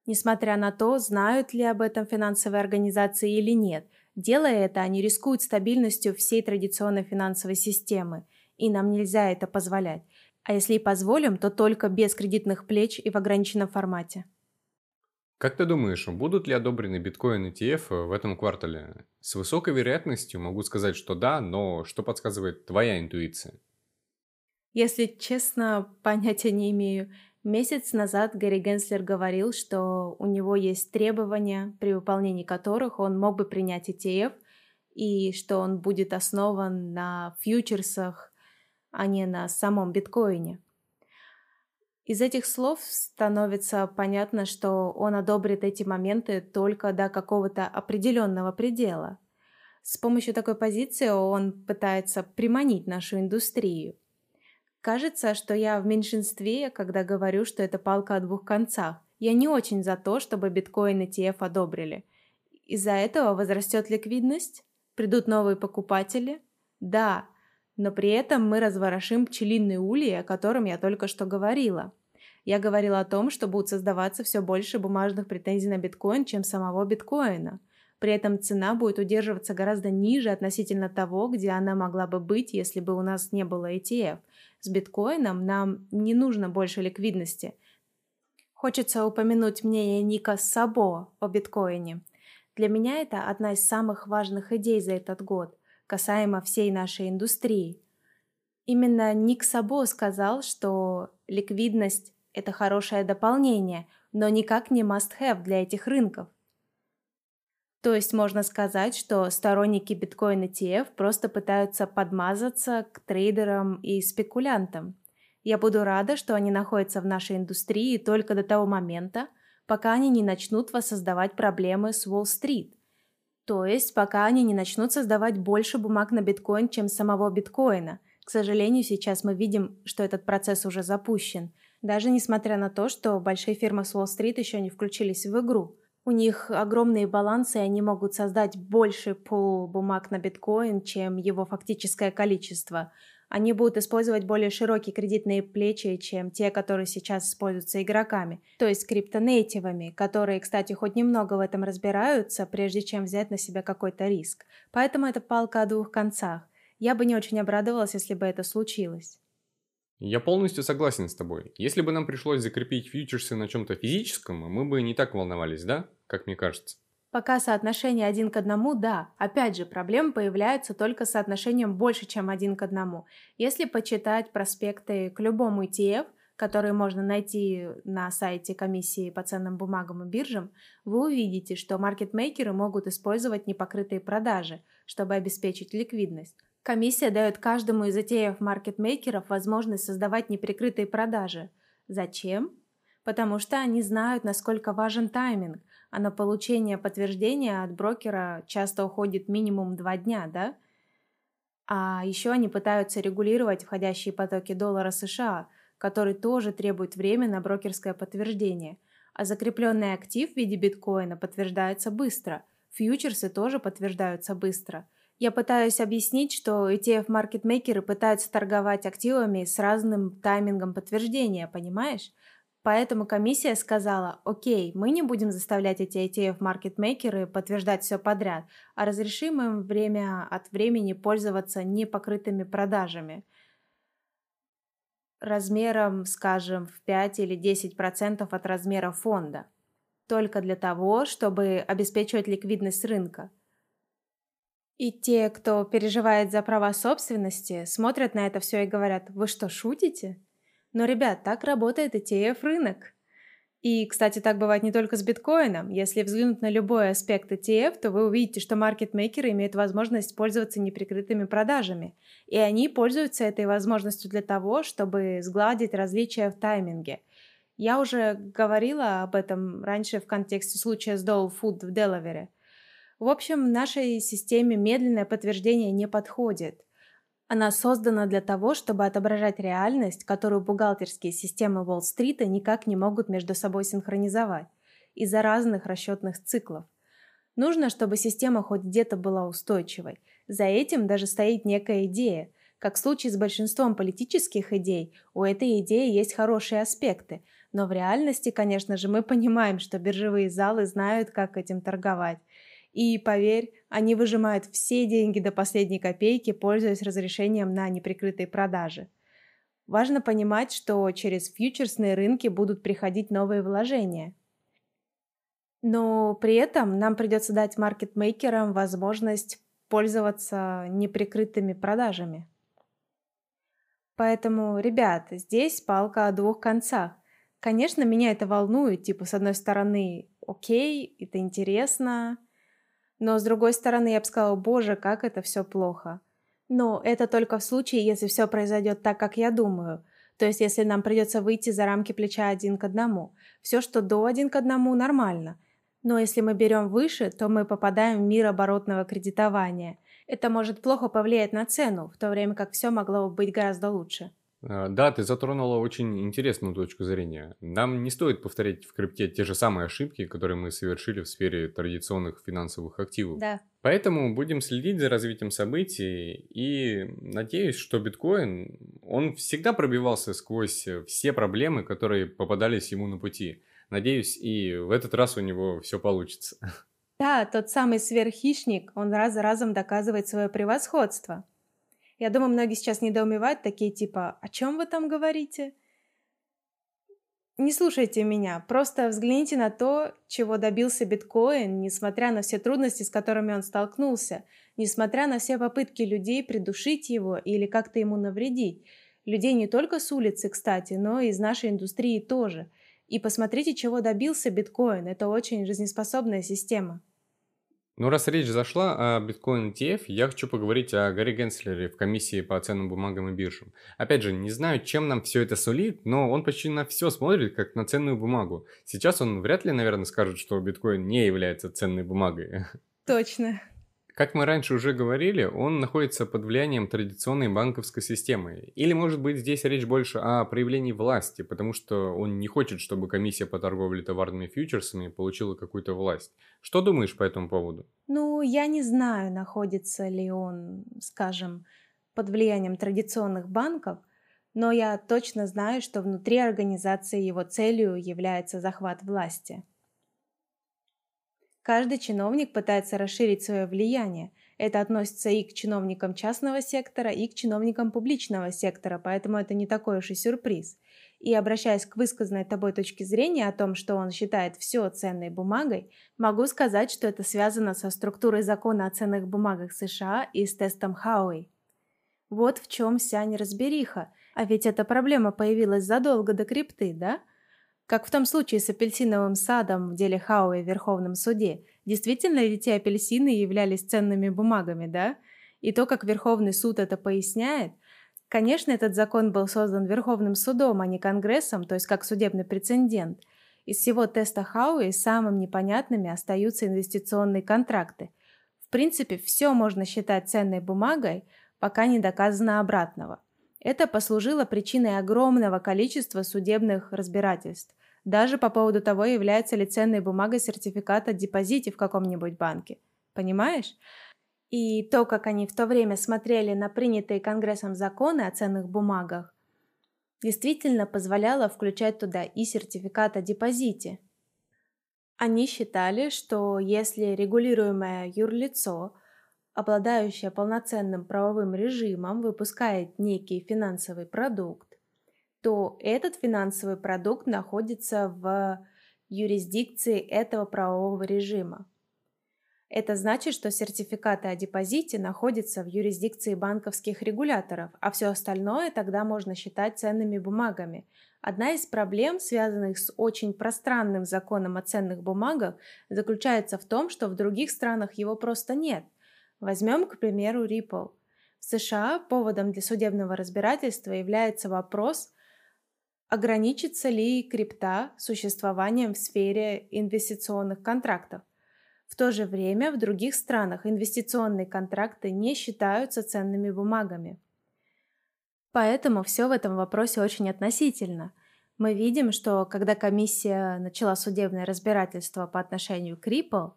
Несмотря на то, знают ли об этом финансовые организации или нет – Делая это, они рискуют стабильностью всей традиционной финансовой системы, и нам нельзя это позволять. А если и позволим, то только без кредитных плеч и в ограниченном формате. Как ты думаешь, будут ли одобрены биткоин ETF в этом квартале? С высокой вероятностью могу сказать, что да, но что подсказывает твоя интуиция? Если честно, понятия не имею. Месяц назад Гэри Генслер говорил, что у него есть требования, при выполнении которых он мог бы принять ETF, и что он будет основан на фьючерсах, а не на самом биткоине. Из этих слов становится понятно, что он одобрит эти моменты только до какого-то определенного предела. С помощью такой позиции он пытается приманить нашу индустрию. Кажется, что я в меньшинстве, когда говорю, что это палка о двух концах. Я не очень за то, чтобы биткоин ETF одобрили. Из-за этого возрастет ликвидность? Придут новые покупатели? Да, но при этом мы разворошим пчелиные ульи, о котором я только что говорила. Я говорила о том, что будут создаваться все больше бумажных претензий на биткоин, чем самого биткоина. При этом цена будет удерживаться гораздо ниже относительно того, где она могла бы быть, если бы у нас не было ETF. С биткоином нам не нужно больше ликвидности. Хочется упомянуть мнение Ника Сабо о биткоине. Для меня это одна из самых важных идей за этот год, касаемо всей нашей индустрии. Именно Ник Сабо сказал, что ликвидность – это хорошее дополнение, но никак не must-have для этих рынков. То есть можно сказать, что сторонники биткоин ETF просто пытаются подмазаться к трейдерам и спекулянтам. Я буду рада, что они находятся в нашей индустрии только до того момента, пока они не начнут воссоздавать проблемы с Уолл-стрит. То есть пока они не начнут создавать больше бумаг на биткоин, чем самого биткоина. К сожалению, сейчас мы видим, что этот процесс уже запущен. Даже несмотря на то, что большие фирмы с Уолл-стрит еще не включились в игру – у них огромные балансы, и они могут создать больше пул бумаг на биткоин, чем его фактическое количество. Они будут использовать более широкие кредитные плечи, чем те, которые сейчас используются игроками, то есть криптонейтивами, которые, кстати, хоть немного в этом разбираются, прежде чем взять на себя какой-то риск. Поэтому это палка о двух концах. Я бы не очень обрадовалась, если бы это случилось. Я полностью согласен с тобой. Если бы нам пришлось закрепить фьючерсы на чем-то физическом, мы бы не так волновались, да? Как мне кажется. Пока соотношение один к одному, да. Опять же, проблемы появляются только с соотношением больше, чем один к одному. Если почитать проспекты к любому ETF, которые можно найти на сайте комиссии по ценным бумагам и биржам, вы увидите, что маркетмейкеры могут использовать непокрытые продажи, чтобы обеспечить ликвидность. Комиссия дает каждому из ETF маркетмейкеров возможность создавать неприкрытые продажи. Зачем? Потому что они знают, насколько важен тайминг, а на получение подтверждения от брокера часто уходит минимум два дня, да? А еще они пытаются регулировать входящие потоки доллара США, который тоже требует время на брокерское подтверждение. А закрепленный актив в виде биткоина подтверждается быстро. Фьючерсы тоже подтверждаются быстро – я пытаюсь объяснить, что ETF-маркетмейкеры пытаются торговать активами с разным таймингом подтверждения, понимаешь? Поэтому комиссия сказала, окей, мы не будем заставлять эти ETF-маркетмейкеры подтверждать все подряд, а разрешим им время от времени пользоваться непокрытыми продажами размером, скажем, в 5 или 10% от размера фонда, только для того, чтобы обеспечивать ликвидность рынка – и те, кто переживает за права собственности, смотрят на это все и говорят, вы что, шутите? Но, ребят, так работает ETF-рынок. И, кстати, так бывает не только с биткоином. Если взглянуть на любой аспект ETF, то вы увидите, что маркетмейкеры имеют возможность пользоваться неприкрытыми продажами. И они пользуются этой возможностью для того, чтобы сгладить различия в тайминге. Я уже говорила об этом раньше в контексте случая с Dole Food в Делавере – в общем, нашей системе медленное подтверждение не подходит. Она создана для того, чтобы отображать реальность, которую бухгалтерские системы Уолл-стрита никак не могут между собой синхронизовать из-за разных расчетных циклов. Нужно, чтобы система хоть где-то была устойчивой. За этим даже стоит некая идея. Как в случае с большинством политических идей, у этой идеи есть хорошие аспекты, но в реальности, конечно же, мы понимаем, что биржевые залы знают, как этим торговать. И поверь, они выжимают все деньги до последней копейки, пользуясь разрешением на неприкрытые продажи. Важно понимать, что через фьючерсные рынки будут приходить новые вложения. Но при этом нам придется дать маркетмейкерам возможность пользоваться неприкрытыми продажами. Поэтому, ребят, здесь палка о двух концах. Конечно, меня это волнует, типа, с одной стороны, окей, это интересно, но с другой стороны, я бы сказала, боже, как это все плохо. Но это только в случае, если все произойдет так, как я думаю. То есть, если нам придется выйти за рамки плеча один к одному. Все, что до один к одному, нормально. Но если мы берем выше, то мы попадаем в мир оборотного кредитования. Это может плохо повлиять на цену, в то время как все могло бы быть гораздо лучше. А, да, ты затронула очень интересную точку зрения. Нам не стоит повторять в крипте те же самые ошибки, которые мы совершили в сфере традиционных финансовых активов. Да. Поэтому будем следить за развитием событий и надеюсь, что биткоин, он всегда пробивался сквозь все проблемы, которые попадались ему на пути. Надеюсь, и в этот раз у него все получится. Да, тот самый сверххищник, он раз за разом доказывает свое превосходство. Я думаю, многие сейчас недоумевают, такие типа, о чем вы там говорите? Не слушайте меня, просто взгляните на то, чего добился биткоин, несмотря на все трудности, с которыми он столкнулся, несмотря на все попытки людей придушить его или как-то ему навредить. Людей не только с улицы, кстати, но и из нашей индустрии тоже. И посмотрите, чего добился биткоин. Это очень жизнеспособная система. Ну, раз речь зашла о биткоин ETF, я хочу поговорить о Гарри Генслере в комиссии по ценным бумагам и биржам. Опять же, не знаю, чем нам все это сулит, но он почти на все смотрит, как на ценную бумагу. Сейчас он вряд ли, наверное, скажет, что биткоин не является ценной бумагой. Точно. Как мы раньше уже говорили, он находится под влиянием традиционной банковской системы. Или, может быть, здесь речь больше о проявлении власти, потому что он не хочет, чтобы комиссия по торговле товарными фьючерсами получила какую-то власть. Что думаешь по этому поводу? Ну, я не знаю, находится ли он, скажем, под влиянием традиционных банков, но я точно знаю, что внутри организации его целью является захват власти. Каждый чиновник пытается расширить свое влияние. Это относится и к чиновникам частного сектора, и к чиновникам публичного сектора, поэтому это не такой уж и сюрприз. И обращаясь к высказанной тобой точке зрения о том, что он считает все ценной бумагой, могу сказать, что это связано со структурой закона о ценных бумагах США и с тестом Хауэй. Вот в чем вся неразбериха. А ведь эта проблема появилась задолго до крипты, да? Как в том случае с апельсиновым садом в деле Хауэ в Верховном суде. Действительно ли те апельсины являлись ценными бумагами, да? И то, как Верховный суд это поясняет, Конечно, этот закон был создан Верховным судом, а не Конгрессом, то есть как судебный прецедент. Из всего теста Хауи самым непонятными остаются инвестиционные контракты. В принципе, все можно считать ценной бумагой, пока не доказано обратного. Это послужило причиной огромного количества судебных разбирательств даже по поводу того, является ли ценной бумагой сертификат о депозите в каком-нибудь банке. Понимаешь? И то, как они в то время смотрели на принятые Конгрессом законы о ценных бумагах, действительно позволяло включать туда и сертификат о депозите. Они считали, что если регулируемое юрлицо, обладающее полноценным правовым режимом, выпускает некий финансовый продукт, то этот финансовый продукт находится в юрисдикции этого правового режима. Это значит, что сертификаты о депозите находятся в юрисдикции банковских регуляторов, а все остальное тогда можно считать ценными бумагами. Одна из проблем, связанных с очень пространным законом о ценных бумагах, заключается в том, что в других странах его просто нет. Возьмем, к примеру, Ripple. В США поводом для судебного разбирательства является вопрос, ограничится ли крипта существованием в сфере инвестиционных контрактов. В то же время в других странах инвестиционные контракты не считаются ценными бумагами. Поэтому все в этом вопросе очень относительно. Мы видим, что когда комиссия начала судебное разбирательство по отношению к Ripple,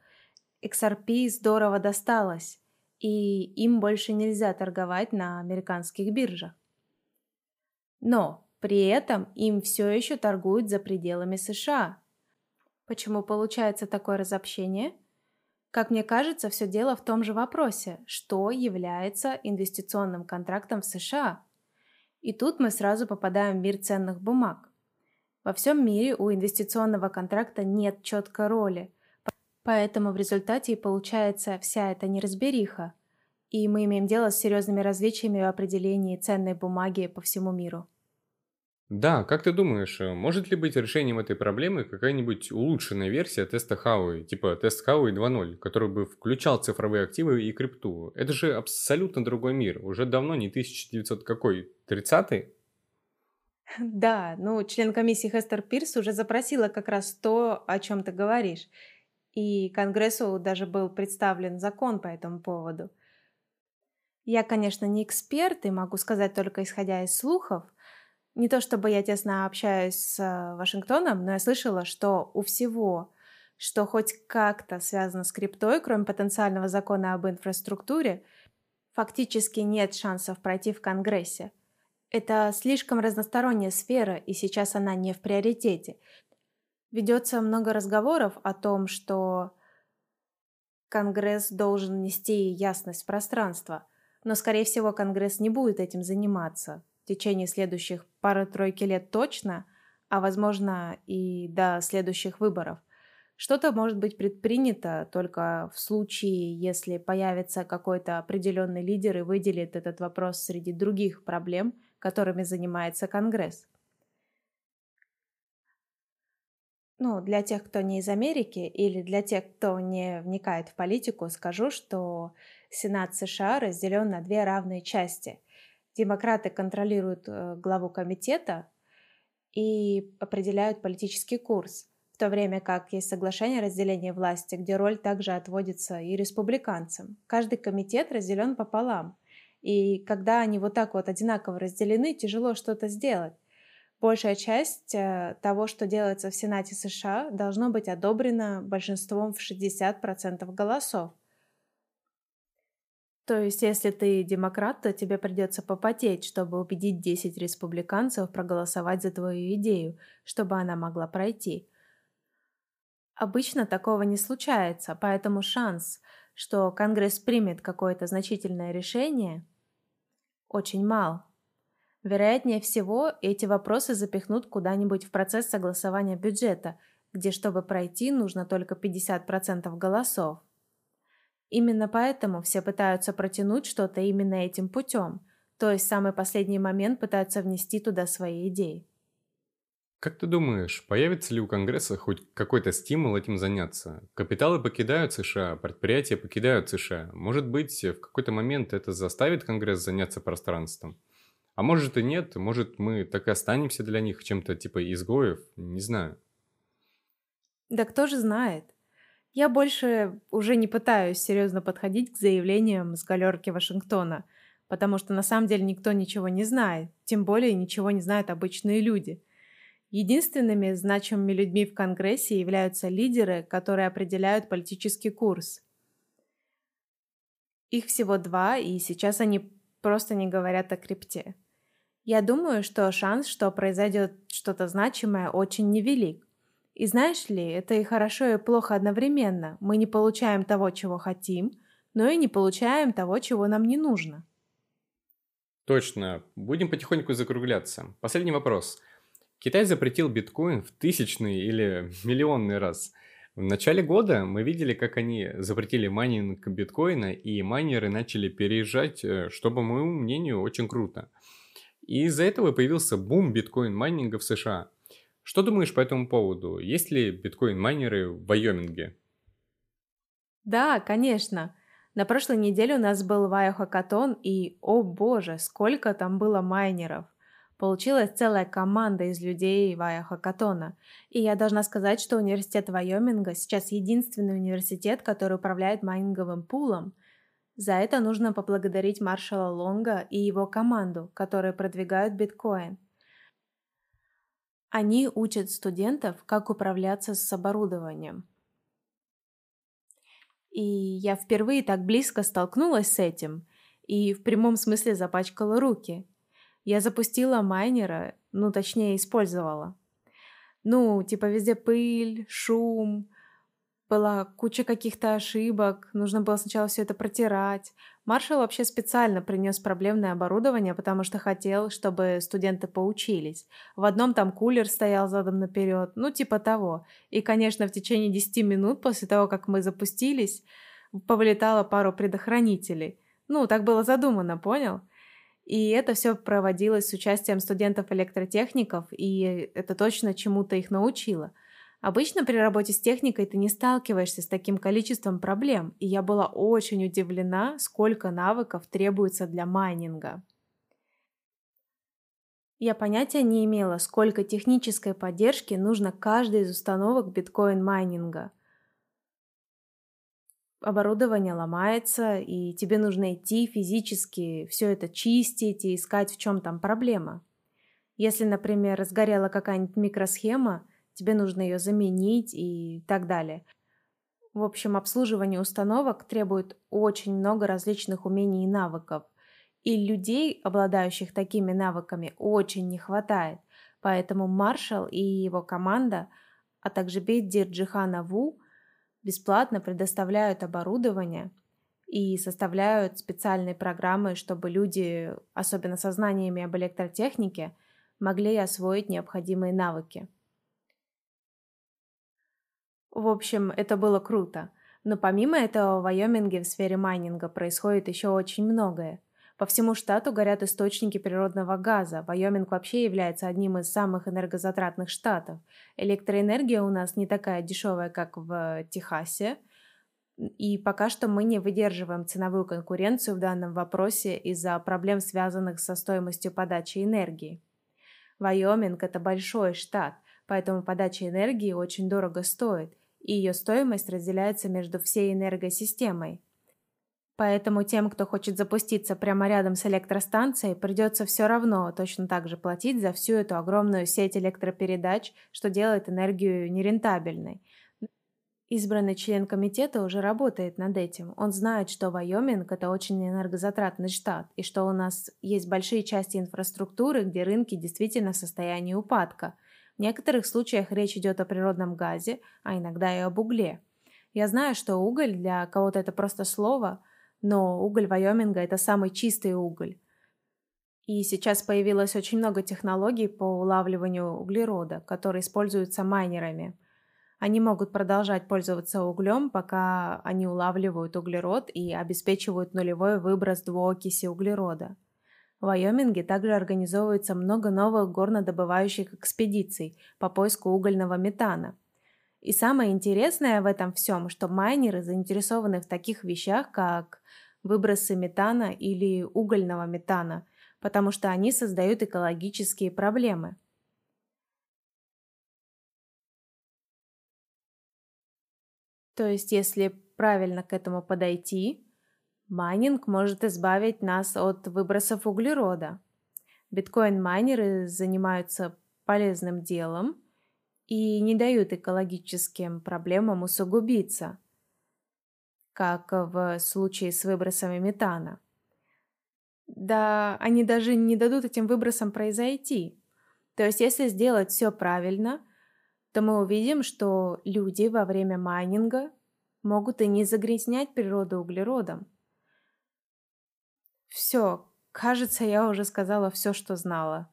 XRP здорово досталось, и им больше нельзя торговать на американских биржах. Но при этом им все еще торгуют за пределами США. Почему получается такое разобщение? Как мне кажется, все дело в том же вопросе, что является инвестиционным контрактом в США. И тут мы сразу попадаем в мир ценных бумаг. Во всем мире у инвестиционного контракта нет четкой роли, поэтому в результате и получается вся эта неразбериха, и мы имеем дело с серьезными различиями в определении ценной бумаги по всему миру. Да, как ты думаешь, э, может ли быть решением этой проблемы какая-нибудь улучшенная версия теста Хауи, типа тест Хауи 2.0, который бы включал цифровые активы и крипту? Это же абсолютно другой мир, уже давно не 1900 какой, 30-й? Да, ну, член комиссии Хестер Пирс уже запросила как раз то, о чем ты говоришь. И Конгрессу даже был представлен закон по этому поводу. Я, конечно, не эксперт и могу сказать только исходя из слухов, не то чтобы я тесно общаюсь с э, Вашингтоном, но я слышала, что у всего, что хоть как-то связано с криптой, кроме потенциального закона об инфраструктуре, фактически нет шансов пройти в Конгрессе. Это слишком разносторонняя сфера, и сейчас она не в приоритете. Ведется много разговоров о том, что Конгресс должен нести ясность в пространство, но, скорее всего, Конгресс не будет этим заниматься в течение следующих пары-тройки лет точно, а, возможно, и до следующих выборов. Что-то может быть предпринято только в случае, если появится какой-то определенный лидер и выделит этот вопрос среди других проблем, которыми занимается Конгресс. Ну, для тех, кто не из Америки, или для тех, кто не вникает в политику, скажу, что Сенат США разделен на две равные части. Демократы контролируют э, главу комитета и определяют политический курс, в то время как есть соглашение о разделении власти, где роль также отводится и республиканцам. Каждый комитет разделен пополам, и когда они вот так вот одинаково разделены, тяжело что-то сделать большая часть э, того, что делается в Сенате США, должно быть одобрено большинством в 60% голосов. То есть, если ты демократ, то тебе придется попотеть, чтобы убедить 10 республиканцев проголосовать за твою идею, чтобы она могла пройти. Обычно такого не случается, поэтому шанс, что Конгресс примет какое-то значительное решение, очень мал. Вероятнее всего, эти вопросы запихнут куда-нибудь в процесс согласования бюджета, где, чтобы пройти, нужно только 50% голосов. Именно поэтому все пытаются протянуть что-то именно этим путем, то есть в самый последний момент пытаются внести туда свои идеи. Как ты думаешь, появится ли у Конгресса хоть какой-то стимул этим заняться? Капиталы покидают США, предприятия покидают США. Может быть, в какой-то момент это заставит Конгресс заняться пространством? А может и нет, может мы так и останемся для них чем-то типа изгоев, не знаю. Да кто же знает. Я больше уже не пытаюсь серьезно подходить к заявлениям с галерки Вашингтона, потому что на самом деле никто ничего не знает, тем более ничего не знают обычные люди. Единственными значимыми людьми в Конгрессе являются лидеры, которые определяют политический курс. Их всего два, и сейчас они просто не говорят о крипте. Я думаю, что шанс, что произойдет что-то значимое, очень невелик. И знаешь ли, это и хорошо, и плохо одновременно. Мы не получаем того, чего хотим, но и не получаем того, чего нам не нужно. Точно. Будем потихоньку закругляться. Последний вопрос. Китай запретил биткоин в тысячный или миллионный раз. В начале года мы видели, как они запретили майнинг биткоина, и майнеры начали переезжать, э, что, по моему мнению, очень круто. И из-за этого появился бум биткоин-майнинга в США. Что думаешь по этому поводу? Есть ли биткоин-майнеры в Вайоминге? Да, конечно. На прошлой неделе у нас был Вайо-хакатон, и, о боже, сколько там было майнеров. Получилась целая команда из людей Вайо-хакатона. И я должна сказать, что университет Вайоминга сейчас единственный университет, который управляет майнинговым пулом – за это нужно поблагодарить маршала Лонга и его команду, которые продвигают биткоин. Они учат студентов, как управляться с оборудованием. И я впервые так близко столкнулась с этим и в прямом смысле запачкала руки. Я запустила майнера, ну точнее использовала. Ну, типа везде пыль, шум, была куча каких-то ошибок, нужно было сначала все это протирать. Маршал вообще специально принес проблемное оборудование, потому что хотел, чтобы студенты поучились. В одном там кулер стоял задом наперед, ну типа того. И, конечно, в течение 10 минут после того, как мы запустились, повылетало пару предохранителей. Ну, так было задумано, понял? И это все проводилось с участием студентов-электротехников, и это точно чему-то их научило – Обычно при работе с техникой ты не сталкиваешься с таким количеством проблем, и я была очень удивлена, сколько навыков требуется для майнинга. Я понятия не имела, сколько технической поддержки нужно каждой из установок биткоин-майнинга. Оборудование ломается, и тебе нужно идти физически все это чистить и искать, в чем там проблема. Если, например, сгорела какая-нибудь микросхема, тебе нужно ее заменить и так далее. В общем, обслуживание установок требует очень много различных умений и навыков. И людей, обладающих такими навыками, очень не хватает. Поэтому Маршал и его команда, а также Бейдир Джихана Ву бесплатно предоставляют оборудование и составляют специальные программы, чтобы люди, особенно со знаниями об электротехнике, могли освоить необходимые навыки. В общем, это было круто. Но помимо этого в Вайоминге в сфере майнинга происходит еще очень многое. По всему штату горят источники природного газа. Вайоминг вообще является одним из самых энергозатратных штатов. Электроэнергия у нас не такая дешевая, как в Техасе. И пока что мы не выдерживаем ценовую конкуренцию в данном вопросе из-за проблем, связанных со стоимостью подачи энергии. Вайоминг – это большой штат, поэтому подача энергии очень дорого стоит, и ее стоимость разделяется между всей энергосистемой. Поэтому тем, кто хочет запуститься прямо рядом с электростанцией, придется все равно точно так же платить за всю эту огромную сеть электропередач, что делает энергию нерентабельной. Избранный член комитета уже работает над этим. Он знает, что Вайоминг – это очень энергозатратный штат, и что у нас есть большие части инфраструктуры, где рынки действительно в состоянии упадка. В некоторых случаях речь идет о природном газе, а иногда и об угле. Я знаю, что уголь для кого-то это просто слово – но уголь Вайоминга – это самый чистый уголь. И сейчас появилось очень много технологий по улавливанию углерода, которые используются майнерами. Они могут продолжать пользоваться углем, пока они улавливают углерод и обеспечивают нулевой выброс двуокиси углерода. В Вайоминге также организовывается много новых горнодобывающих экспедиций по поиску угольного метана. И самое интересное в этом всем, что майнеры заинтересованы в таких вещах, как выбросы метана или угольного метана, потому что они создают экологические проблемы. То есть, если правильно к этому подойти, майнинг может избавить нас от выбросов углерода. Биткоин-майнеры занимаются полезным делом и не дают экологическим проблемам усугубиться – как в случае с выбросами метана. Да, они даже не дадут этим выбросам произойти. То есть, если сделать все правильно, то мы увидим, что люди во время майнинга могут и не загрязнять природу углеродом. Все, кажется, я уже сказала все, что знала.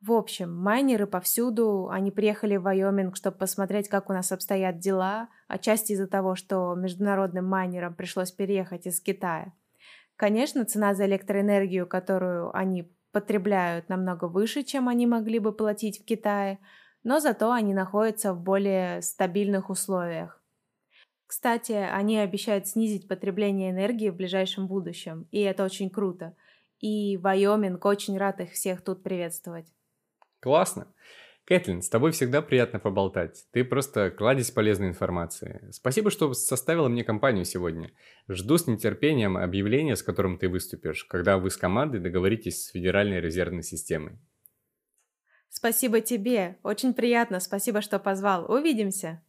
В общем, майнеры повсюду, они приехали в Вайоминг, чтобы посмотреть, как у нас обстоят дела, отчасти из-за того, что международным майнерам пришлось переехать из Китая. Конечно, цена за электроэнергию, которую они потребляют, намного выше, чем они могли бы платить в Китае, но зато они находятся в более стабильных условиях. Кстати, они обещают снизить потребление энергии в ближайшем будущем, и это очень круто. И Вайоминг очень рад их всех тут приветствовать. Классно. Кэтлин, с тобой всегда приятно поболтать. Ты просто кладезь полезной информации. Спасибо, что составила мне компанию сегодня. Жду с нетерпением объявления, с которым ты выступишь, когда вы с командой договоритесь с Федеральной резервной системой. Спасибо тебе. Очень приятно. Спасибо, что позвал. Увидимся.